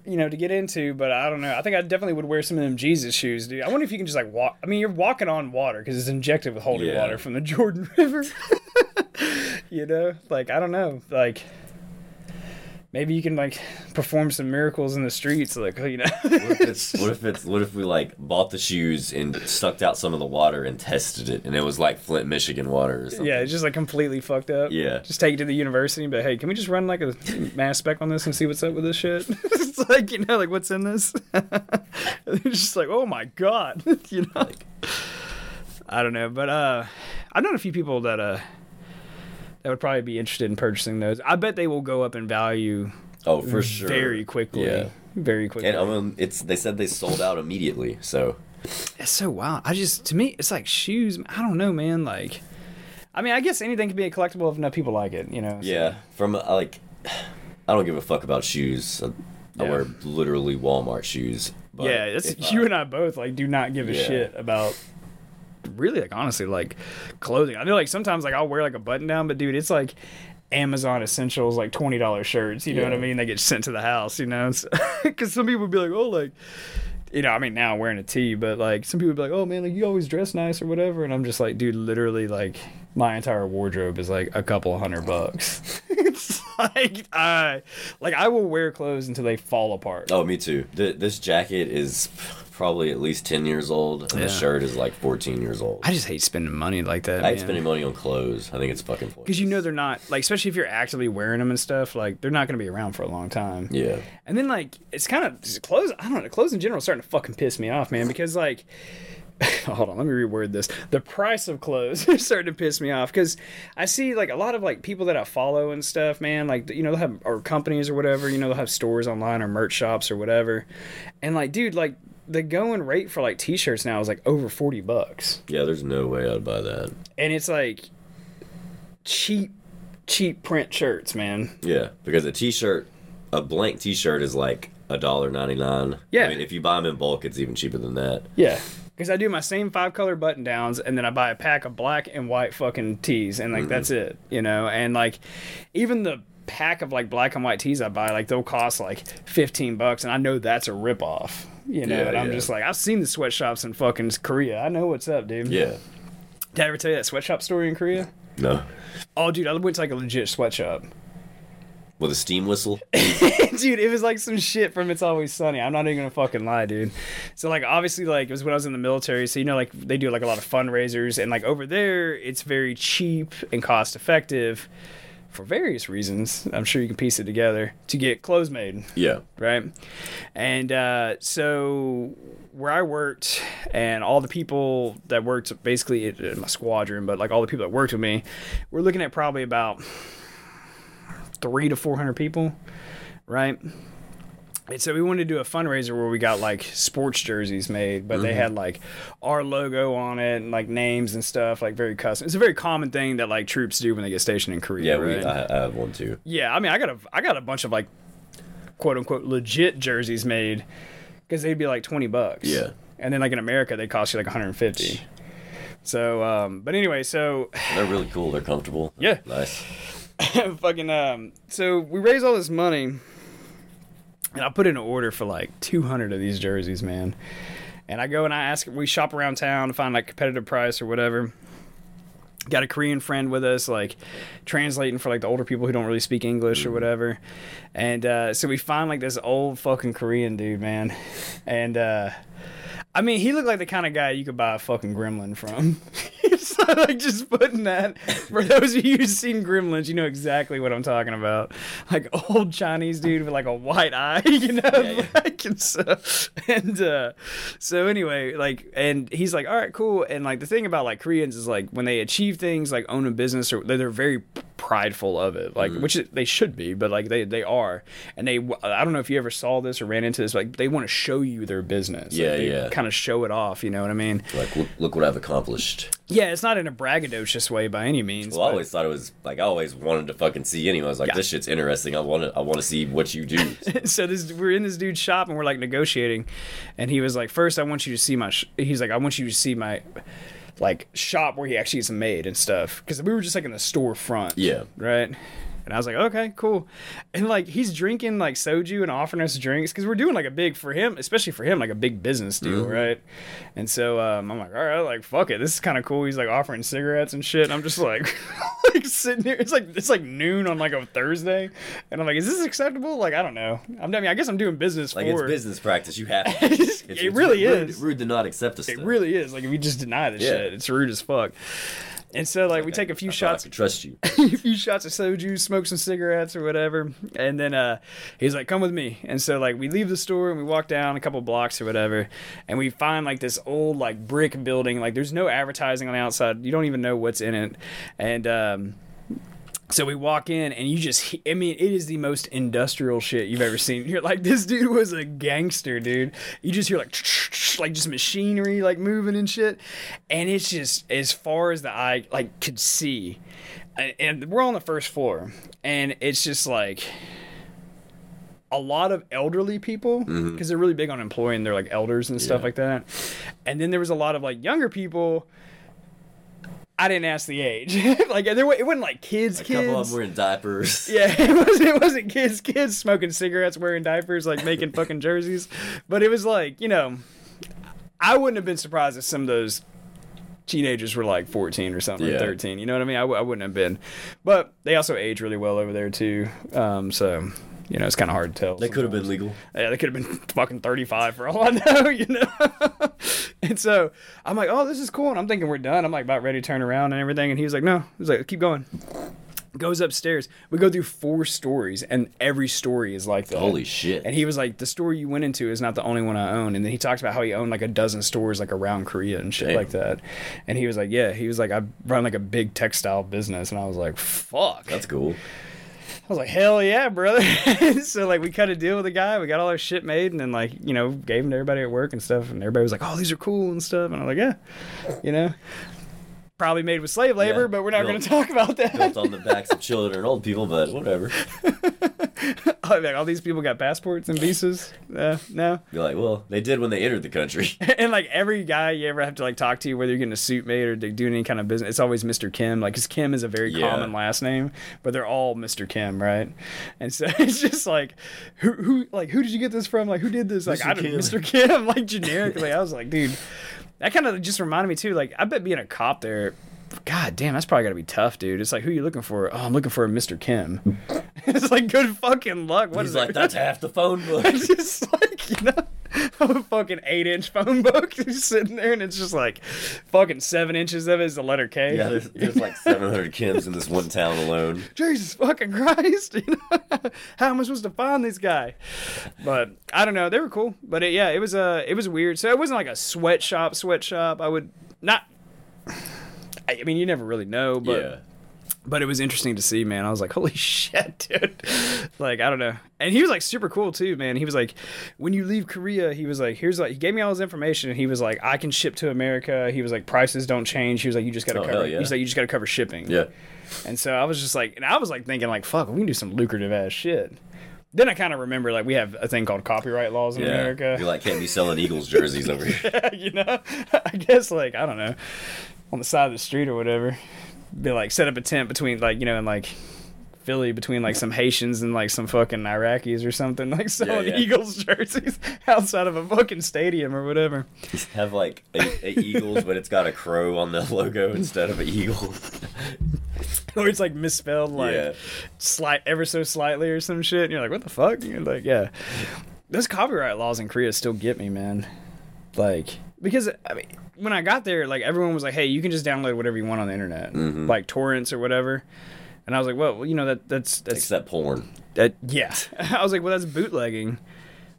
you know, to get into, but I don't know. I think I definitely would wear some of them Jesus shoes, dude. I wonder if you can just like walk. I mean, you're walking on water because it's injected with holy Yeah. water from the Jordan *laughs* River. *laughs* you know, like I don't know, like maybe you can like *laughs* perform some miracles in the streets, like you know. What if it's what if *laughs* it's what if we like bought the shoes and sucked out some of the water and tested it and it was like Flint, Michigan water or something? Yeah, it's just like completely fucked up. Yeah. Just take it to the university but hey, can we just run like a *laughs* mass spec on this and see what's up with this shit? it's like, you know, like what's in this? They're just like, oh my God. you know? Like I don't know. But uh I've known a few people that uh that would probably be interested in purchasing those. I bet they will go up in value Oh, for sure. very quickly. Yeah. Very quickly. And I mean, it's they said they sold out immediately. So It's so wild. I just to me, it's like shoes. I don't know, man. Like, I mean, I guess anything can be a collectible if enough people like it. You know. so- yeah, from uh, like, I don't give a fuck about shoes. I, I wear literally Walmart shoes. But yeah, that's you I- and I both like do not give a Yeah. shit about really like honestly like clothing. I know like sometimes like I'll wear like a button down, but dude, it's like Amazon essentials like twenty dollars shirts. You know what I mean? They get sent to the house. You know, because *laughs* some people would be like, oh, like. You know, I mean, now I'm wearing a tee, but like some people would be like, "Oh man, like you always dress nice or whatever," and I'm just like, dude, literally, like my entire wardrobe is like a couple hundred bucks. *laughs* it's like I, like I will wear clothes until they fall apart. Oh, me too. Th- this jacket is probably at least ten years old, and Yeah. the shirt is like fourteen years old. I just hate spending money like that. I hate spending money on clothes. I think it's fucking because you know they're not like, especially if you're actively wearing them and stuff. Like they're not going to be around for a long time. Yeah. And then like it's kind of clothes. I don't know. Clothes in general are starting to fucking piss me off, man. Because like, *laughs* hold on, let me reword this. The price of clothes *laughs* is starting to piss me off because I see like a lot of like people that I follow and stuff, man. Like you know they'll have or companies or whatever. You know they'll have stores online or merch shops or whatever. And like, dude, like the going rate for like t-shirts now is like over forty bucks, Yeah, there's no way I'd buy that. and it's like cheap, cheap print shirts, man. Yeah, because a t-shirt, a blank t-shirt is like a dollar ninety nine. Yeah. I mean, if you buy them in bulk, it's even cheaper than that. Yeah. Because I do my same five color button downs and then I buy a pack of black and white fucking tees and like that's it, you know? And like even the pack of like black and white tees I buy, like they'll cost like 15 bucks and I know that's a ripoff, you know? Yeah, and I'm yeah. just like, I've seen the sweatshops in fucking Korea. I know what's up, dude. Yeah. Did I ever tell you that sweatshop story in Korea? No. Oh, dude, I went to like a legit sweatshop. With a steam whistle. *laughs* dude, it was like some shit from It's Always Sunny. I'm not even gonna fucking lie, dude. So like obviously like it was when I was in the military, so you know like they do like a lot of fundraisers and like over there it's very cheap and cost effective for various reasons. I'm sure you can piece it together to get clothes made Yeah. right? And uh, so where I worked, and all the people that worked basically in my squadron, but like all the people that worked with me, we're looking at probably about three to four hundred people, right? And so we wanted to do a fundraiser where we got like sports jerseys made, but they had like our logo on it and like names and stuff, like very custom. It's a very common thing that like troops do when they get stationed in Korea. Yeah, we. I, I have one too. Yeah, I mean, I got a I got a bunch of like quote unquote legit jerseys made because they'd be like twenty bucks. Yeah. and then like in America they cost you like one hundred and fifty. So, um, but anyway, so They're really cool. They're comfortable. Yeah. Nice. *laughs* fucking um, so we raise all this money, and I put in an order for like two hundred of these jerseys, man. And I go and I ask, we shop around town to find like competitive price or whatever. Got a Korean friend with us, like translating for like the older people who don't really speak English or whatever. And uh, so we find like this old fucking Korean dude, man. And uh, I mean, he looked like the kind of guy you could buy a fucking gremlin from. *laughs* *laughs* like, just putting that. For those of you who've seen Gremlins, you know exactly what I'm talking about. Like, old Chinese dude with, like, a white eye, *laughs* you know? yeah. Like, and so, and, uh, so anyway, like, and he's like, all right, cool. And, like, the thing about, like, Koreans is, like, when they achieve things, like, own a business, or they're very prideful of it, like, mm-hmm. which they should be, but, like, they, they are. And they, I don't know if you ever saw this or ran into this, like, they want to show you their business. Yeah, like, yeah. Kind of show it off, you know what I mean? Like, look, look what I've accomplished. Yeah, it's not in a braggadocious way by any means. Well, I always thought it was like I always wanted to fucking see anyone. I was like, Yeah. this shit's interesting. I want to. I want to see what you do. *laughs* so this we're in this dude's shop and we're like negotiating, and he was like, first I want you to see my. Sh-. He's like, I want you to see my, like shop where he actually gets them made and stuff. Because we were just like in the storefront. Yeah. Right. And I was like, okay, cool. And like he's drinking like soju and offering us drinks because we're doing like a big for him, especially for him, like a big business deal, right? And so um, I'm like, all right, like fuck it, this is kind of cool. He's like offering cigarettes and shit. And I'm just like, *laughs* like sitting here. It's like it's like noon on like a Thursday, and I'm like, is this acceptable? Like I don't know. I'm, I mean, I guess I'm doing business Like for it's business practice. You have to. *laughs* It's, It really rude, is. rude to not accept this. It really is. Like if you just deny the Yeah. shit, it's rude as fuck. And so like we take a few I shots I trust you. *laughs* a few shots of soju, smoke some cigarettes or whatever, and then uh, he's like, "Come with me." And so like we leave the store and we walk down a couple blocks or whatever, and we find like this old like brick building. Like there's no advertising on the outside. You don't even know what's in it, and um, so we walk in and you just i mean it is the most industrial shit you've ever seen. *laughs* You're like this dude was a gangster, dude. You just hear like *tsk* like just machinery like moving and shit. And it's just as far as the eye like could see. And- we're on the first floor and it's just like a lot of elderly people mm-hmm. because they're really big on employing their like elders and stuff Yeah. like that. And then there was a lot of like younger people I didn't ask the age. *laughs* like there, it wasn't like kids, A kids. couple of them were in diapers. *laughs* Yeah, it wasn't. It wasn't kids. Kids smoking cigarettes, wearing diapers, like making fucking jerseys. But it was like you know, I wouldn't have been surprised if some of those teenagers were like 14 or something, or Yeah. 13. You know what I mean? I, w- I wouldn't have been. But they also age really well over there too. Um, so you know, it's kind of hard to tell. They could have been legal. Yeah, they could have been *laughs* fucking 35 for all I know, *laughs* you know? *laughs* and so I'm like, oh, this is cool. And I'm thinking we're done. I'm like about ready to turn around and everything. And he was like, no. He's like, keep going. Goes upstairs. We go through four stories, and every story is like that. Holy shit. And he was like, the store you went into is not the only one I own. And then he talked about how he owned like a dozen stores like around Korea and shit Damn. like that. And he was like, yeah, he was like, I run like a big textile business. And I was like, fuck. That's cool. I was like, hell yeah, brother. *laughs* so like we cut a deal with the guy, we got all our shit made, and then like, you know, gave them to everybody at work and stuff, and everybody was like, Oh, these are cool and stuff. And I'm like, Yeah. You know? Probably made with slave labor, Yeah. but we're not gonna talk about that. Built on the backs of children and old people, but whatever. *laughs* like, all these people got passports and visas. Uh, no. Be like, well, they did when they entered the country. *laughs* and like every guy you ever have to like talk to, whether you're getting a suit made or they're doing any kind of business, it's always Mr. Kim. Like, cause Kim is a very Yeah. common last name, but they're all Mr. Kim, right? And so *laughs* it's just like, who, who, like, who did you get this from? Like, who did this? Like, Mr. I don't, Kim. Mr. Kim, like generically. I was like, dude, that kind of just reminded me too. Like, I bet being a cop there. God damn, that's probably gotta be tough, dude. It's like, who are you looking for? Oh, I'm looking for a Mr. Kim. *laughs* it's like, good fucking luck. What He's like, it? that's half the phone book. *laughs* It's just like, you know, *laughs* a fucking eight inch phone book *laughs* just sitting there and it's just like fucking seven inches of it is the letter K. Yeah, there's, there's like *laughs* 700 Kims in this one town alone. Jesus fucking Christ. You know? How am I supposed to find this guy? But I don't know. They were cool. But it, yeah, it was uh, it was weird. So it wasn't like a sweatshop, sweatshop. I would not. I I mean, you never really know, but yeah. But it was interesting to see, man. I was like, holy *laughs* shit, dude. like, I don't know. And he was like super cool too, man. He was like, when you leave Korea, he was like, here's like, he gave me all his information. And he was like, I can ship to America. He was like, prices don't change. He was like, you just got to Oh, cover. yeah. He's like, you just got to cover shipping. Yeah. And so I was just like, and I was like thinking like, fuck, we can do some lucrative ass shit. Then I kind of remember like we have a thing called copyright laws in Yeah. America. You like can't be selling Eagles jerseys over *laughs* here. you know, *laughs* I guess like I don't know, on the side of the street or whatever, be like set up a tent between like you know and like Philly between like some Haitians and like some fucking Iraqis or something, *laughs* like selling yeah. Eagles jerseys outside of a fucking stadium or whatever. Have like a, a Eagles, but it's got a crow on the logo instead of an eagle. *laughs* or it's like misspelled like Yeah. slight ever so slightly or some shit. And you're like, what the fuck? And you're like, yeah. Those copyright laws in Korea still get me, man. Like because I mean, when I got there, like everyone was like, hey, you can just download whatever you want on the internet, mm-hmm. like torrents or whatever. And I was like, well, well, you know that that's that's Except porn. that yeah. *laughs* I was like, well, that's bootlegging.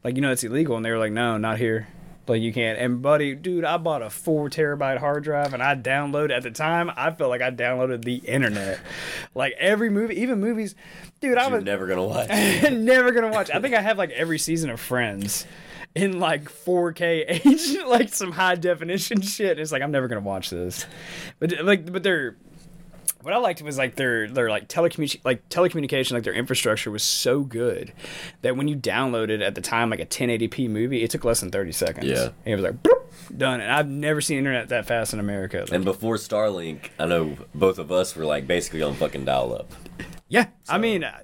Like you know that's illegal, and they were like, no, not here. Like you can't. And buddy, dude, I bought a four terabyte hard drive, and I downloaded at the time. I felt like I downloaded the internet, *laughs* like every movie, even movies. Dude, I You're was never gonna *laughs* watch. never gonna watch. I think I have like every season of Friends in like 4K H, *laughs* like some high definition shit. It's like I'm never gonna watch this, but like, but they're. What I liked was like their their like telecommunication like telecommunication like their infrastructure was so good that when you downloaded at the time like a 1080p movie, it took less than 30 seconds. Yeah. and it was like boop, done. And I've never seen internet that fast in America. Like, And before Starlink, I know both of us were like basically on fucking dial up. Yeah, I mean, uh,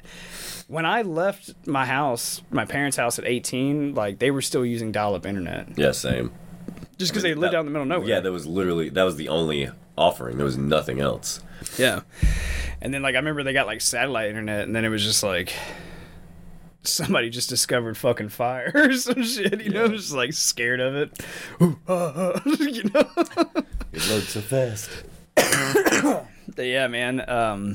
when I left my house, my parents' house at 18, like they were still using dial-up internet Yeah, same. just because I they lived that- out in the middle of nowhere. Yeah, that was literally that was the only offering. There was nothing else. Yeah. And then like I remember they got like satellite internet and then it was just like somebody just discovered fucking fire *laughs* or some shit, you know, just like scared of it. Ooh, uh, *laughs* uh, you know. It loads so fast. *coughs* Yeah, man. Um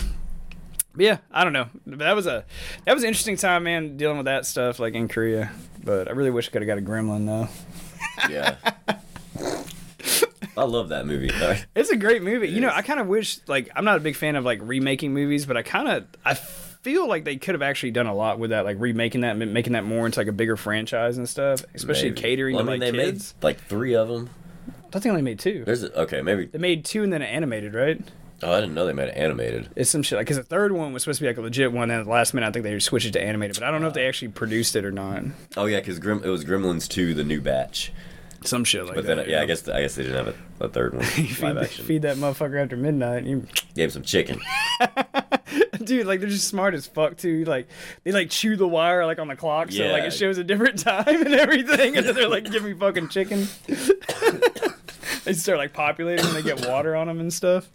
yeah, I don't know. But that was a that was an interesting time, man, dealing with that stuff like in Korea. But I really wish I could have got a gremlin though. Yeah. I love that movie. *laughs* It's a great movie. you know. I kind of wish like I'm not a big fan of like remaking movies, but I kind of I feel like they could have actually done a lot with that, like remaking that, making that more into like a bigger franchise and stuff, especially Maybe. catering Well, to I mean, like they kids. made like three of them. I think they only made two. There's a, okay, maybe. They made two and then an animated, right? Oh, I didn't know they made it animated. It's some shit like because the third one was supposed to be like a legit one, and at the last minute I think they switched it to animated, but I don't know if they uh. actually produced it or not. Oh yeah, because Grim, it was Gremlins 2, the new batch. Some shit like But that. then, yeah, I guess I guess they didn't have a, a third one. *laughs* feed, live that- feed that motherfucker after midnight. You, Gave some chicken. *laughs* dude, like they're just smart as fuck too. Like they like chew the wire like on the clock, so like it shows a different *laughs* time and everything, and then they're like, "Give me fucking chicken." They start like populating and they get water on them and stuff.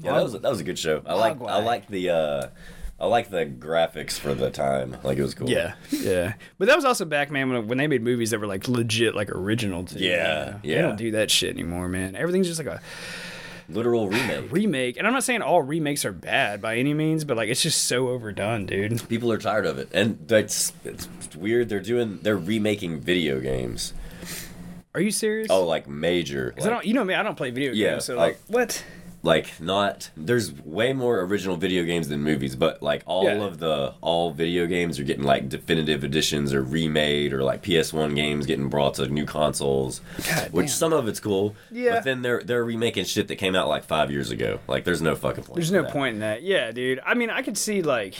Yeah, that was a, that was a good show. I like I like the uh, I like the graphics for the time. Like it was cool. Yeah, yeah. But that was also back, man, when, when they made movies that were like legit, like original. Too, Yeah, you know? yeah. They don't do that shit anymore, man. Everything's just like a Literal remake. remake, and I'm not saying all remakes are bad by any means, but like it's just so overdone, dude. People are tired of it, and that's it's weird. They're doing they're remaking video games. Are you serious? Oh, like major. 'Cause I don't, you know me, I don't play video games, Yeah, so like- like, what? like not there's way more original video games than movies but like all Yeah. of the all video games are getting like definitive editions or remade or like ps1 games getting brought to new consoles God which damn. some of it's cool Yeah. but then they're they're remaking shit that came out like five years ago like there's no fucking point There's no that. point in that. Yeah, dude. I mean, I could see like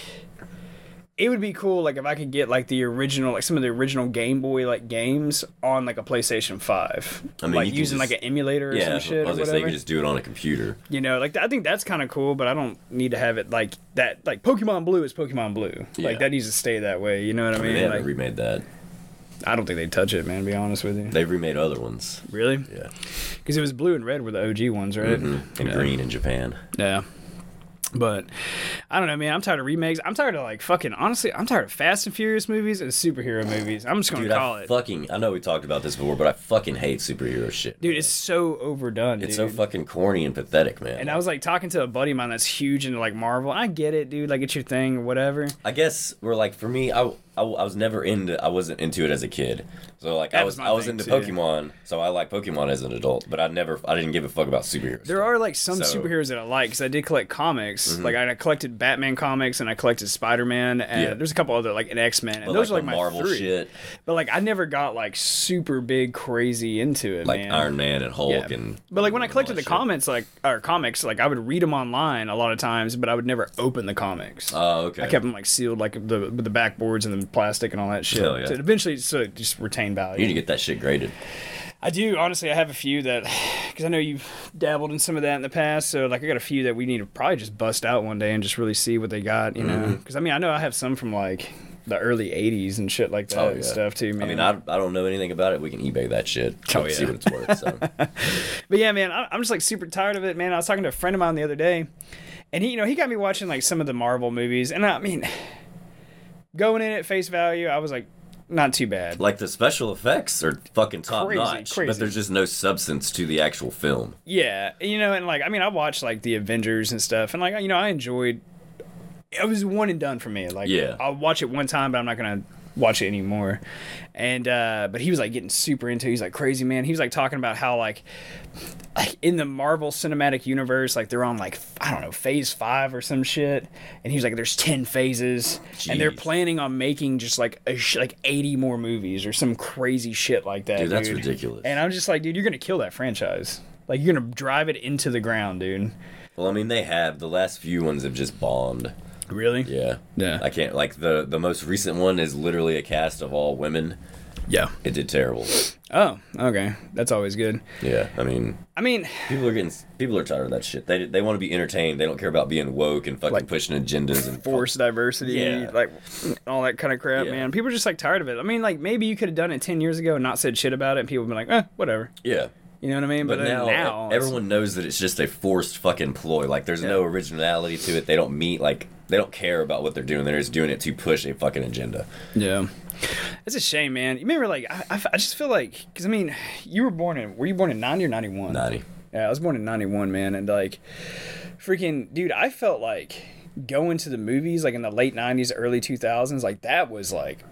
it would be cool like if I could get like the original like some of the original Game Boy like games on like a PlayStation 5. I mean, like using just- like an emulator or yeah some shit I was gonna say you can just do it on a computer You know, like I think that's kind of cool, but I don't need to have it like that like Pokemon Blue is Pokemon Blue. Yeah. Like that needs to stay that way, you know what I I mean, mean? they haven't like, remade that I don't think they'd touch it, man, to be honest with you. they've remade other ones really? yeah Cuz it was blue and red were the OG ones, right? Mm-hmm. and Yeah. green in japan Yeah. But I don't know, man. I'm tired of remakes. I'm tired of like fucking. Honestly, I'm tired of Fast and Furious movies and superhero movies. I'm just gonna Dude, call I it. fucking I know we talked about this before, but I fucking hate superhero shit. Dude, man. it's so overdone. it's dude. so fucking corny and pathetic, man. And I was like talking to a buddy of mine that's huge into like Marvel. I get it, dude. Like it's your thing or whatever. I guess we're like for me, I, I, I was never into I wasn't into it as a kid. So like I was was I was into too. Pokemon, so I like Pokemon as an adult, but I never I didn't give a fuck about superheroes. There are like some So- Mm-hmm. superheroes that I like because I did collect comics. Like I collected Batman comics and I collected Spider Man and Yeah. there's a couple other like an X Men and but those like, are like Marvel three. shit, But like I never got like super big crazy into it, like man. Iron Man and Hulk Yeah. and But like when I collected the shit. comments, like or comics, like I would read them online a lot of times, but I would never open the comics. Oh, okay. I kept them like sealed, like the with the backboards and the plastic and all that shit. Hell yeah. So eventually, so it just retain value. You need to get that shit graded. I do honestly. I have a few that because I know you've dabbled in some of that in the past. So like I got a few that we need to probably just bust out one day and just really see what they got. You know, Mm-hmm. because I mean I know I have some from like the early '80s and shit like that Oh, and stuff too. Man. I mean, I, I don't know anything about it. We can eBay that shit. Oh, see what it's worth. So. *laughs* But yeah, man, I- I'm just like super tired of it, man. I was talking to a friend of mine the other day, and he, you know, he got me watching like some of the Marvel movies, and I mean, going in at face value, I was like, not too bad. like the special effects are fucking top Crazy, notch, crazy. but there's just no substance to the actual film. Yeah, you know, and like, I mean, I watched like the Avengers and stuff, and like, you know, I enjoyed. It was one and done for me. Like, Yeah. I'll watch it one time, but I'm not gonna watch it anymore. And uh but he was like getting super into. it. He's like crazy man. He was like talking about how like like in the Marvel Cinematic Universe, like they're on like I don't know phase five or some shit, and he was like, "There's ten phases, and they're planning on making just like a sh- like eighty more movies or some crazy shit like that." Dude, that's ridiculous. And I'm just like, dude, you're gonna kill that franchise. Like you're gonna drive it into the ground, dude. Well, I mean, they have the last few ones have just bombed. Really? Yeah. Yeah. I can't like the the most recent one is literally a cast of all women. Yeah. It did terrible. Oh, okay. That's always good. Yeah, I mean, I mean, people are getting people are tired of that shit. They they want to be entertained. They don't care about being woke and fucking Like, pushing agendas and force diversity, Yeah. like *sniffs* all that kind of crap, Yeah. man. People are just like tired of it. I mean, like maybe you could have done it ten years ago and not said shit about it, and people would be like, eh, whatever. Yeah. You know what I mean? But then uh, now, now everyone knows that it's just a forced fucking ploy. Like there's no originality to it. They don't meet like they don't care about what they're doing. They're just doing it to push a fucking agenda. Yeah. It's a shame, man. You remember, like, I, I, I just feel like, because I mean, you were born in, were you born in 90 or 91? Ninety. Yeah, I was born in 91, man. And, like, freaking, dude, I felt like going to the movies, like, in the late 90s, early 2000s, like, that was, like,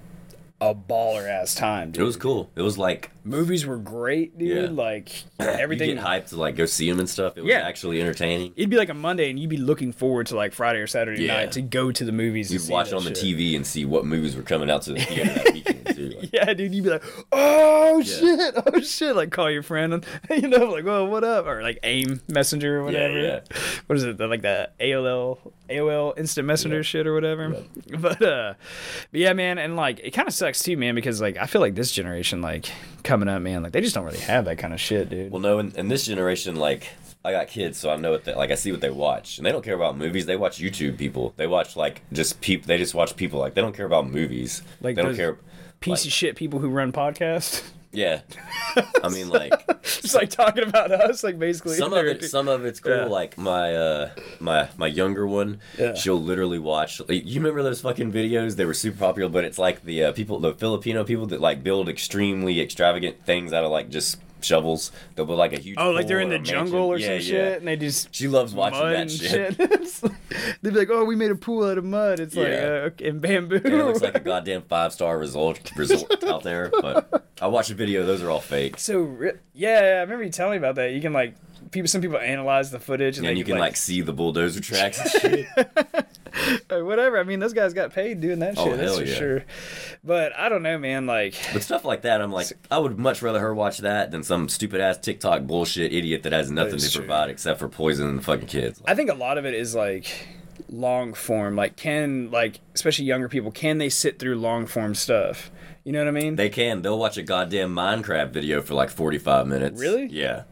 a baller ass time, dude. It was cool. It was like Movies were great, dude. Yeah. Like, *clears throat* you everything. get hyped to like go see them and stuff. It was Yeah. actually entertaining. It'd be like a Monday, and you'd be looking forward to, like, Friday or Saturday Yeah. night to go to the movies. You'd watch it on the. TV and see what movies were coming out to the *laughs* theater that weekend too. Like, Yeah, dude, you'd be like, "Oh shit, oh shit!" Like call your friend, and *laughs* you know, like, "Well, what up?" Or like AIM Messenger or whatever. yeah. What is it? Like the AOL, AOL Instant Messenger shit or whatever. *laughs* But uh, but yeah, man, and like it kind of sucks too, man, because like I feel like this generation, like coming up, man, like they just don't really have that kind of shit, dude. Well, no, in, in this generation, like I got kids, so I know what they like. I see what they watch, and they don't care about movies. They watch YouTube people. They watch like just peop. They just watch people. Like they don't care about movies. Like they don't care. Piece like- of shit people who run podcasts, *laughs* Yeah, I mean, like *laughs* just like talking about us, like basically. some of it. Some of it's cool. Yeah. Like my uh my my younger one, Yeah. she'll literally watch. like, You remember those fucking videos? They were super popular, but it's like the uh, people, the Filipino people that like build extremely extravagant things out of like just shovels. They'll build like a huge. Oh, like they're in the jungle or mansion. some Yeah, shit, and they just She loves watching mud that shit. *laughs* Like- They'd be like, "Oh, we made a pool out of mud." It's like Yeah. uh, okay, in bamboo. And it looks like a *laughs* goddamn five star resort resort out there. But I watched a video; those are all fake. so yeah, I remember you telling me about that. You can like people. Some people analyze the footage and, And you can like see the bulldozer *laughs* tracks and shit. *laughs* whatever. I mean, those guys got paid doing that Oh, shit. that's for yeah. sure. But I don't know, man. Like, But stuff like that, I'm like, I would much rather her watch that than some stupid ass TikTok bullshit idiot that has nothing to true. provide except for poisoning the fucking kids. I think a lot of it is like long form. Like, can like especially younger people can they sit through long form stuff? You know what I mean? They can. They'll watch a goddamn Minecraft video for like 45 minutes. Really? Yeah.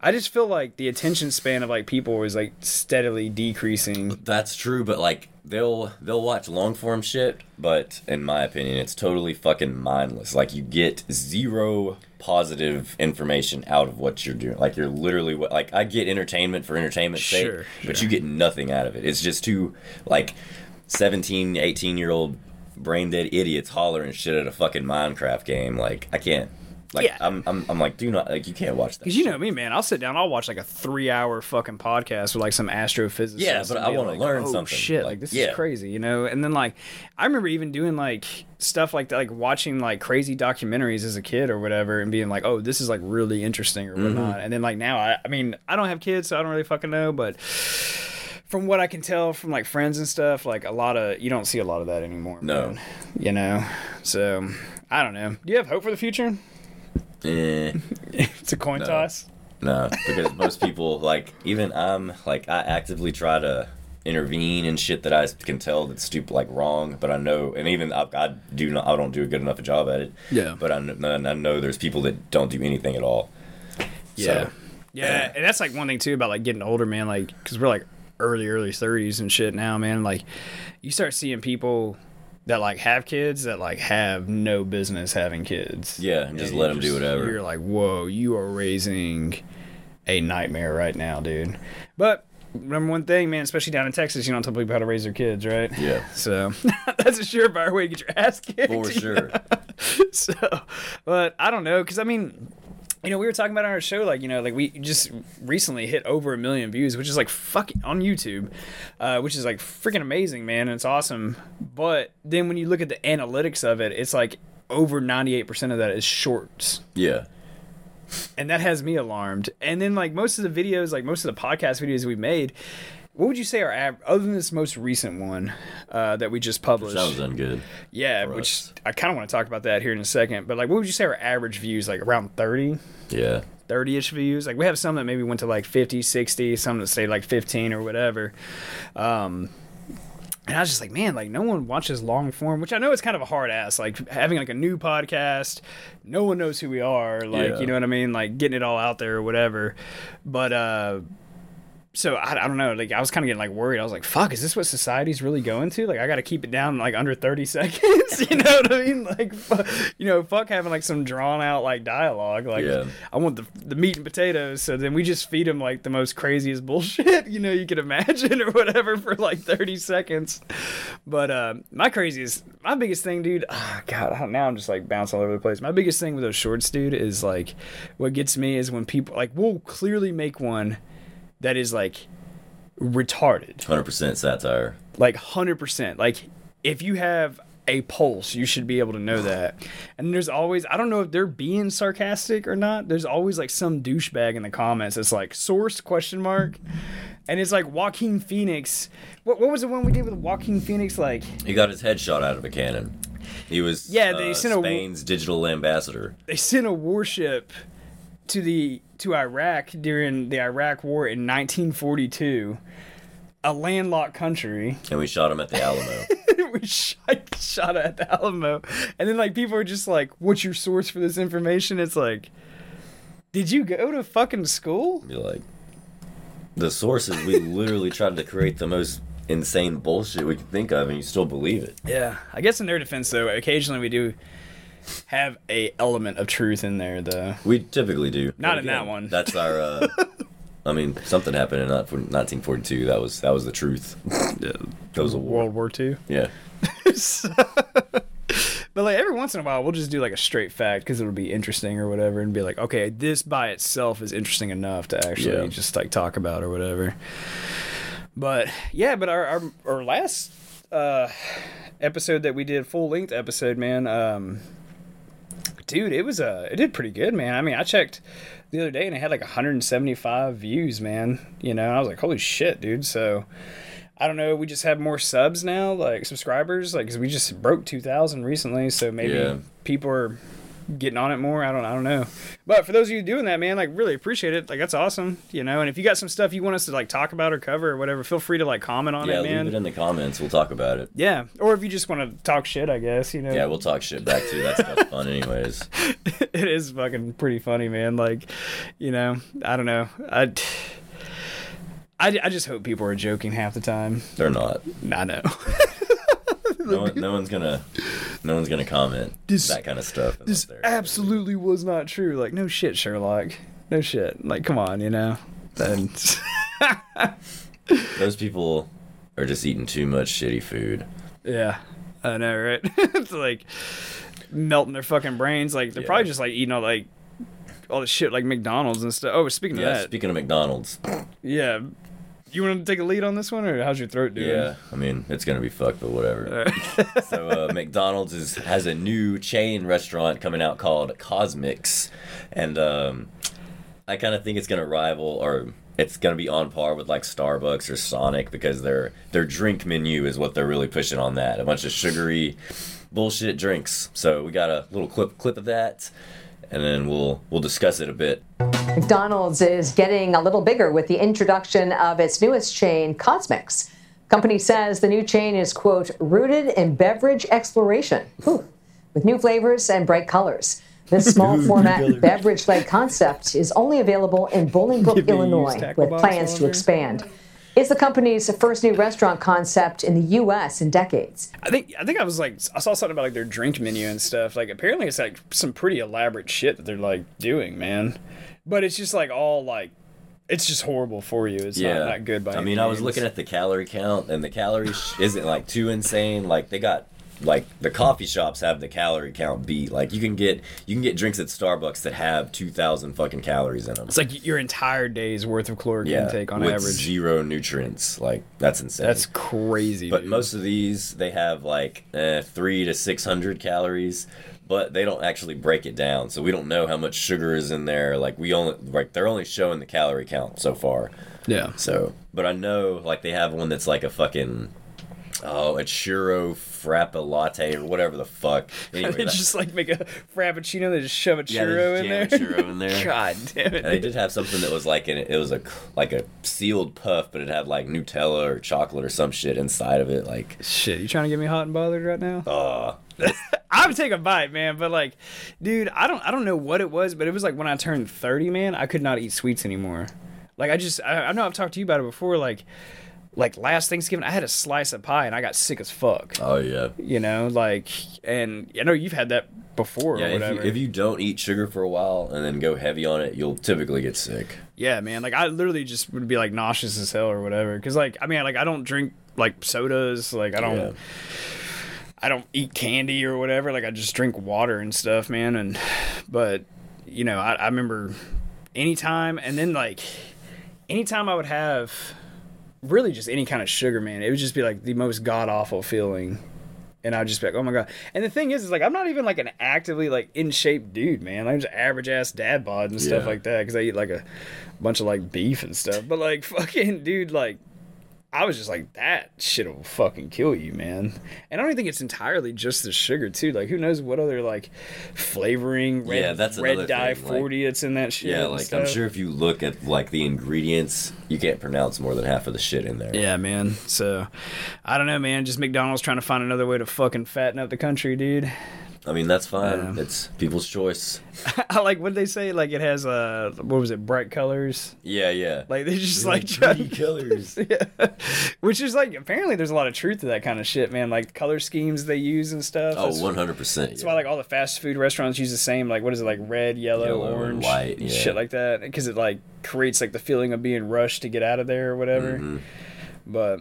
I just feel like the attention span of like people is like steadily decreasing. That's true, but like they'll they'll watch long form shit, but in my opinion, it's totally fucking mindless. Like you get zero positive information out of what you're doing. Like you're literally what like I get entertainment for entertainment's Sure, sake, but you get nothing out of it. It's just two like 17, 18 year old brain dead idiots hollering shit at a fucking Minecraft game. Like I can't. Like Yeah. I'm, I'm I'm like do not like you can't watch that. Cause you know me, man. I'll sit down. I'll watch like a three-hour fucking podcast with like some astrophysicist. Yeah, but I wanna like, learn oh, something. Shit, Like, like this yeah. is crazy, you know. And then like, I remember even doing like stuff like that, like watching like crazy documentaries as a kid or whatever, and being like, oh, this is like really interesting or Mm-hmm. whatnot. And then like now, I, I mean, I don't have kids, so I don't really fucking know, but. From what I can tell from like friends and stuff, like a lot of you don't see a lot of that anymore. No. man. you know. So I don't know. Do you have hope for the future? Eh. *laughs* It's a coin No. toss. No, because most people like even I'm like I actively try to intervene in shit that I can tell that's stupid like wrong, but I know and even I, I do not I don't do a good enough a job at it. Yeah. But I, I know there's people that don't do anything at all. Yeah. So, Yeah, and that's like one thing too about like getting older, man. Like, cause we're like early, early thirties and shit now, man. Like, you start seeing people that like have kids that like have no business having kids. Yeah, and just you let 'em do whatever. You're like, whoa, you are raising a nightmare right now, dude. But number one thing, man, especially down in Texas, you don't tell people how to raise their kids, right? Yeah. *laughs* So *laughs* that's a surefire way to get your ass kicked. For *laughs* sure. so, but I don't know, because I mean, you know, we were talking about on our show, like you know, like we just recently hit over a million views, which is like fucking on YouTube, uh, which is like freaking amazing, man, and it's awesome. But then when you look at the analytics of it, it's like over ninety eight percent of that is shorts Yeah. and that has me alarmed. And then like most of the videos, like most of the podcast videos we made, what would you say our av- other than this most recent one uh, that we just published? Sounds done good. yeah, which us. I kind of want to talk about that here in a second. But like, what would you say our average views? Like around 30, Yeah. 30-ish views. Like we have some that maybe went to like 50, 60, some that stayed like 15 or whatever. Um, and I was just like, man, like no one watches long form, which I know it's kind of a hard ass, like having like a new podcast. No one knows who we are, like Yeah. you know what I mean, like getting it all out there or whatever. But uh, so I, I don't know, like I was kind of getting like worried. I was like, fuck, is this what society's really going to? Like I got to keep it down like under thirty *laughs* seconds. you know what I mean? Like, fu- you know, fuck having like some drawn out like dialogue. Like Yeah. I want the the meat and potatoes. So then we just feed them like the most craziest bullshit *laughs* you know you could imagine *laughs* or whatever for like thirty seconds. But uh, my craziest, my biggest thing, dude. Oh, God, now I'm just like bouncing all over the place. My biggest thing with those shorts, dude, is like what gets me is when people like we'll clearly make one that is like retarded. Hundred percent satire. like 100% like if you have a pulse you should be able to know that. And there's always i don't know if they're being sarcastic or not. There's always like some douchebag in the comments that's like source question mark. And it's like joaquin phoenix. What, what was the one we did with joaquin phoenix? Like He got his head shot out of a cannon. He was Yeah, they uh, sent a- Spain's digital ambassador. they sent a warship to the to Iraq during the Iraq War in 1942, a landlocked country. And we shot him at the Alamo. *laughs* we shot, shot at the Alamo, and then like people are just like, "What's your source for this information?" It's like, did you go to fucking school? Be like, the sources we literally tried to create the most insane bullshit we could think of, and you still believe it. Yeah, I guess in their defense though, occasionally we do have a element of truth in there though. We typically do. Not But in that one. That's our. Uh, I mean, something happened in not- 1942. That was that was the truth. yeah. that was a war. World War II. Yeah. *laughs* But like every once in a while, we'll just do like a straight fact because it'll be interesting or whatever, and be like, okay, this by itself is interesting enough to actually Yeah. just like talk about or whatever. But yeah, but our our, our last uh, episode that we did, full length episode, man, um, dude, it was uh, it did pretty good, man. I mean, I checked the other day and it had like 175 views, man. You know, I was like, holy shit, dude. So. I don't know. We just have more subs now, like subscribers, like 'cause we just broke two thousand recently. So maybe Yeah. people are getting on it more. I don't. I don't know. But for those of you doing that, man, like really appreciate it. Like that's awesome, you know. And if you got some stuff you want us to like talk about or cover or whatever, feel free to like comment on Yeah, it, man. Yeah, leave it in the comments. We'll talk about it. yeah, or if you just want to talk shit, I guess you know. Yeah, we'll talk shit back too. That stuff's fun, anyways. *laughs* it is fucking pretty funny, man. Like, you know, I don't know. I. I, I just hope people are joking half the time. They're not. I know. *laughs* No, one, no one's gonna. No one's gonna comment This- that kind of stuff. this absolutely was not true. Like, no shit, Sherlock. No shit. Like, come on, you know. Then *laughs* Those people are just eating too much shitty food. yeah, I know, right? *laughs* it's like melting their fucking brains. Like they're Yeah. probably just like eating all like all the shit like McDonald's and stuff. Oh, speaking Yeah. of that, Speaking of McDonald's, yeah. You want to take a lead on this one, or how's your throat doing? yeah. I mean, it's gonna be fucked, but whatever. *laughs* so uh, McDonald's is, has a new chain restaurant coming out called CosMc's, and um, I kind of think it's gonna rival or it's gonna be on par with like Starbucks or Sonic because their their drink menu is what they're really pushing on that. A bunch of sugary bullshit drinks. So we got a little clip clip of that, and then we'll we'll discuss it a bit. McDonald's is getting a little bigger with the introduction of its newest chain, CosMc's. Company says the new chain is, quote, rooted in beverage exploration, Whew. with new flavors and bright colors. This *laughs* small format beverage led concept is only available in Bolingbrook, Maybe Illinois, with plans to longer. expand. It's the company's first new restaurant concept in the U.S. in decades. I think I think I was like I saw something about like their drink menu and stuff. Like apparently it's like some pretty elaborate shit that they're like doing, man. But it's just like all like it's just horrible for you. It's yeah, not, not good by I any mean, I was looking at the calorie count, and the calories isn't like too insane. Like they got like the coffee shops have the calorie count beat. Like you can get you can get drinks at Starbucks that have two thousand fucking calories in them. It's like your entire day's worth of caloric Yeah, intake on with average. zero nutrients. Like that's insane. That's crazy. but dude. most of these they have like eh, three to six hundred calories. But they don't actually break it down, so we don't know how much sugar is in there. Like we only like they're only showing the calorie count so far. yeah. So, but I know like they have one that's like a fucking Oh, a churro frappa latte or whatever the fuck. *laughs* Anyway, they just like make a frappuccino. They just shove a churro just in there. churro in there. *laughs* God damn it! And they did have something that was like an, it was a like a sealed puff, but it had like Nutella or chocolate or some shit inside of it. Like, Shit, you trying to get me hot and bothered right now? uh, *laughs* I would take a bite, man, but like, dude, I don't, I don't know what it was, but it was like when I turned thirty, man, I could not eat sweets anymore. Like, I just, I, I know I've talked to you about it before. Like, like last Thanksgiving, I had a slice of pie and I got sick as fuck. oh yeah, You know, like, and I know you've had that before yeah. or If you, if you don't eat sugar for a while and then go heavy on it, you'll typically get sick. Yeah, man. Like I literally just would be like nauseous as hell or whatever. Cause like I mean like I don't drink like sodas. Like I don't. Yeah. I don't eat candy or whatever. Like I just drink water and stuff, man. And but you know I, I remember anytime and then like anytime I would have really just any kind of sugar, man, it would just be like the most god awful feeling. And I'd just be like, oh my god. And the thing is, is like I'm not even like an actively like in shape dude, man. I'm just average ass dad bod and stuff Yeah. like that because I eat like a bunch of like beef and stuff. But like *laughs* fucking dude, like I was just like that shit will fucking kill you, man. And I don't even think it's entirely just the sugar too. Like who knows what other like flavoring red Yeah, that's red dye thing, like- forty that's in that shit. Yeah, like I'm sure if you look at like the ingredients, you can't pronounce more than half of the shit in there. Yeah, man. So I don't know, man. Just McDonald's trying to find another way to fucking fatten up the country, dude. I mean that's fine. Yeah. It's people's choice. *laughs* I like what they say. Like it has uh, what was it? Bright colors. Yeah, yeah. Like they just They're like, try- pretty colors. *laughs* yeah. Which is like apparently there's a lot of truth to that kind of shit, man. Like color schemes they use and stuff. Oh, 100 percent. That's why like all the fast food restaurants use the same like what is it like red, yellow, Yellow orange, white, yeah. shit like that because it like creates like the feeling of being rushed to get out of there or whatever. Mm-hmm. But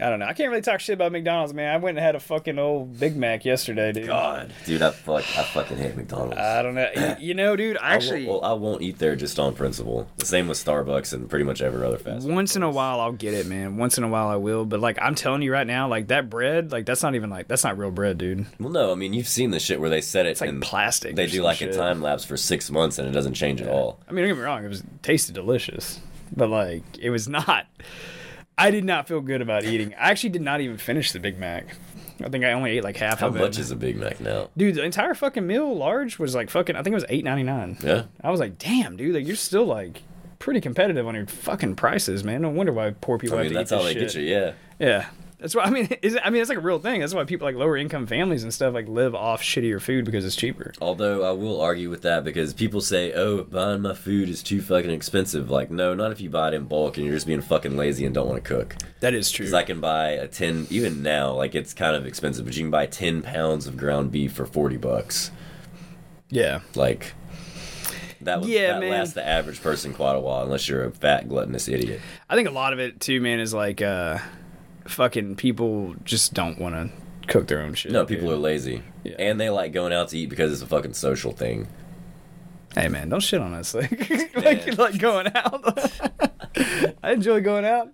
I don't know. I can't really talk shit about McDonald's, man. I went and had a fucking old Big Mac yesterday, dude. God, dude, I fuck, I fucking hate McDonald's. I don't know. You know, dude. I I actually won't, well, I won't eat there just on principle. The same with Starbucks and pretty much every other fast food. once in a while I'll get it, man. Once in a while I will. But like I'm telling you right now, like that bread, like that's not even like that's not real bread, dude. Well, no, I mean you've seen the shit where they set it It's like and plastic. they do like shit. a time lapse for six months and it doesn't change at all. I mean, don't get me wrong, it was it tasted delicious, but like it was not. I did not feel good about eating. I actually did not even finish the Big Mac. I think I only ate like half How of it. How much is a Big Mac now? Dude, the entire fucking meal, large, was like fucking. I think it was eight ninety nine. Yeah, I was like, damn, dude, like you're still like pretty competitive on your fucking prices, man. No wonder why poor people I have mean to that's eat how this they shit. get you. Yeah, Yeah, that's why I mean. *laughs* Is it, I mean, it's like a real thing. That's why people like lower income families and stuff like live off shittier food because it's cheaper. Although I will argue with that because people say, "Oh, buying my food is too fucking expensive." Like, no, not if you buy it in bulk and you're just being fucking lazy and don't want to cook. That is true. Because I can buy a ten, even now, like it's kind of expensive, but you can buy ten pounds of ground beef for forty bucks. yeah. Like that would Yeah, that man. lasts the average person quite a while, unless you're a fat gluttonous idiot. I think a lot of it too, man, is like uh, fucking people just don't want to cook their own shit. No, people dude. are lazy, Yeah. and they like going out to eat because it's a fucking social thing. Hey, man, don't shit on us. *laughs* Like, like, like going out. *laughs* I enjoy going out,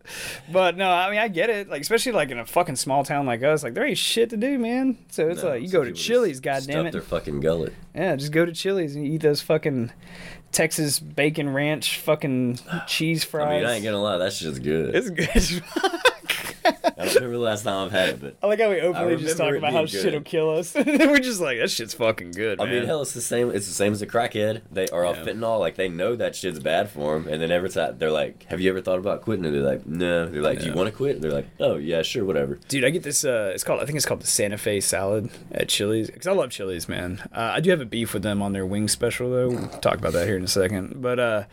but no, I mean I get it. Like especially like in a fucking small town like us, like there ain't shit to do, man. So it's No, like you go to Chili's, goddamn it. Their fucking gullet. Yeah, just go to Chili's and eat those fucking Texas bacon ranch fucking *sighs* cheese fries. I mean, I ain't gonna lie, that shit's good. it's good. *laughs* I don't remember the last time I've had it, but I like how we openly just talk about how being shit'll kill us. *laughs* We're just like that shit's fucking good, I man. mean, hell, it's the same. It's the same as a crackhead. They are off Yeah. fentanyl. Like they know that shit's bad for them, and then every time they're like, "Have you ever thought about quitting?" And they're like, "No." They're like, "Do you want to quit?" They're like, "Oh yeah, sure, whatever." Dude, I get this. Uh, it's called. I think it's called the Santa Fe salad at Chili's because I love Chili's, man. Uh, I do have a beef with them on their wing special though. We'll talk about that here in a second. But uh,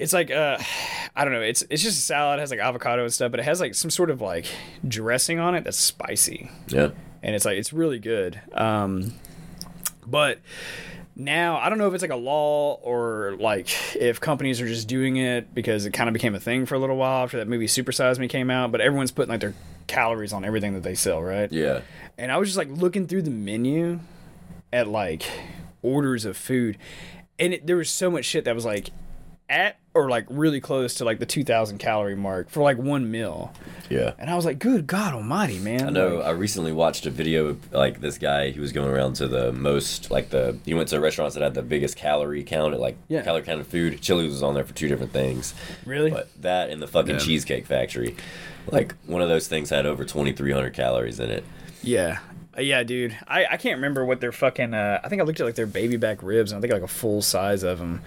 it's like uh, *sighs* I don't know. It's it's just a salad. It has like avocado and stuff, but it has like some sort of like dressing on it that's spicy, Yeah. and it's like it's really good. Um, but now I don't know if it's like a law or like if companies are just doing it because it kind of became a thing for a little while after that movie Super Size Me came out. But everyone's putting like their calories on everything that they sell, right? Yeah. And I was just like looking through the menu at like orders of food, and it, there was so much shit that was like at or like really close to like the 2,000 calorie mark for like one meal. Yeah. And I was like, good God Almighty, man! I know. Like, I recently watched a video of like this guy. He was going around to the most like the. He went to restaurants that had the biggest calorie count, like Yeah. calorie count of food. Chili's was on there for two different things. really? But that and the fucking Yeah. cheesecake factory. Like one of those things had over 2,300 calories in it. Yeah. Uh, yeah, dude. I, I can't remember what their fucking. Uh, I think I looked at like their baby back ribs, and I think like a full size of them.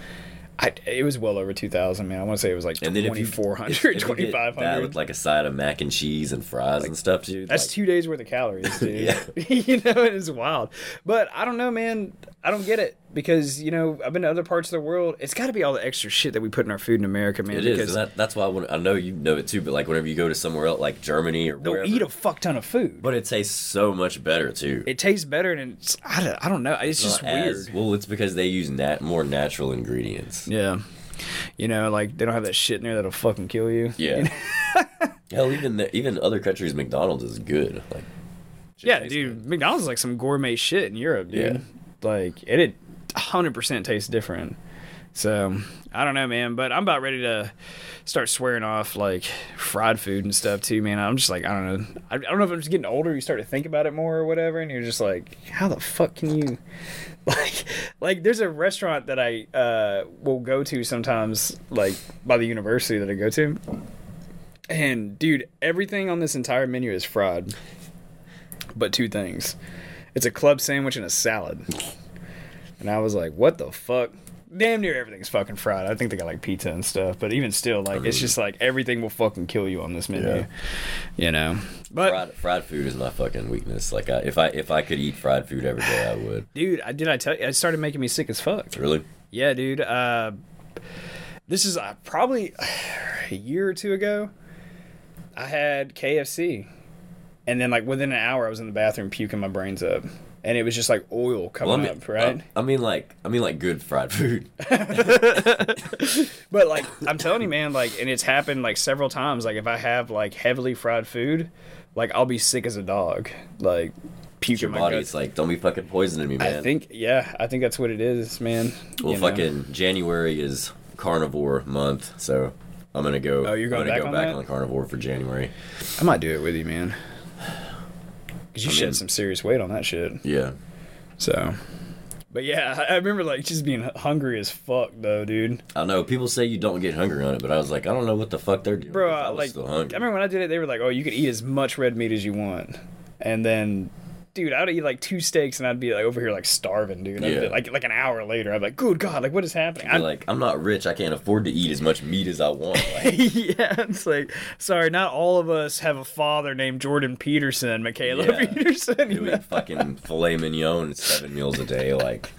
I, it was well over 2,000, man. I want to say it was like And then if you, 2,400, if- if you get that 2,500. with like a side of mac and cheese and fries and stuff, dude. That's like, two days worth of calories, *laughs* dude. Yeah. *laughs* you know, it is wild. But I don't know, man. I don't get it because you know I've been to other parts of the world. It's got to be all the extra shit that we put in our food in America, man. It is. That, that's why I, want, I know you know it too. But like whenever you go to somewhere else, like Germany or they'll wherever, eat a fuck ton of food. but it tastes so much better too. it tastes better, and it's I don't, I don't know. It's just Not as- weird. well, it's because they use nat- more natural ingredients. Yeah. You know, like they don't have that shit in there that'll fucking kill you. Yeah. *laughs* Hell, even the, even other countries, McDonald's is good. Like, Yeah, dude. good. McDonald's is like some gourmet shit in Europe, dude. Yeah. Like it, it 100% tastes different. So I don't know, man. But I'm about ready to start swearing off like fried food and stuff too, man. I'm just like I don't know. I, I don't know if I'm just getting older. You start to think about it more or whatever, and you're just like, how the fuck can you? *laughs* Like, like there's a restaurant that I uh, will go to sometimes, like by the university that I go to. And dude, everything on this entire menu is fried, but two things. It's a club sandwich and a salad. And I was like, what the fuck? Damn near everything's fucking fried. I think they got like pizza and stuff, but even still, like it's just like everything will fucking kill you on this menu. Yeah. You know. But fried, fried food is my fucking weakness. Like, I, if I if I could eat fried food every day, I would. *sighs* dude, I did I tell you it started making me sick as fuck. Really? Yeah, dude. Uh, this is uh, probably *sighs* a year or two ago. I had KFC, and then like within an hour, I was in the bathroom puking my brains up, and it was just like oil coming Well, I mean, up, right? I, I mean, like, I mean, like good fried food. *laughs* But like I'm telling you, man, like, and it's happened like several times. Like if I have like heavily fried food, like I'll be sick as a dog, like puking Your my body, guts. it's like, don't be fucking poisoning me, man. I think, yeah, I think that's what it is, man. Well, You know? fucking January is carnivore month, so I'm gonna go. Oh, you're going I'm gonna back go on back that? on carnivore for January. I might do it with you, man. Cause you I shed mean- some serious weight on that shit. Yeah. So, but yeah, I I remember like just being hungry as fuck though, dude. I know people say you don't get hungry on it, but I was like, I don't know what the fuck they're doing. Bro, I I, was like still I hungry. remember when I did it, they were like, "Oh, you can eat as much red meat as you want," and then. Dude, I'd eat like two steaks and I'd be like over here like starving, dude. I'd be, Yeah. like like an hour later, I'm like, "Good God, like what is happening?" I'm like, I'm not rich. I can't afford to eat as much meat as I want. *laughs* Like, yeah, it's like, sorry, not all of us have a father named Jordan Peterson, Michaela Yeah. Peterson. you you know? eat fucking filet mignon seven meals a day. Like,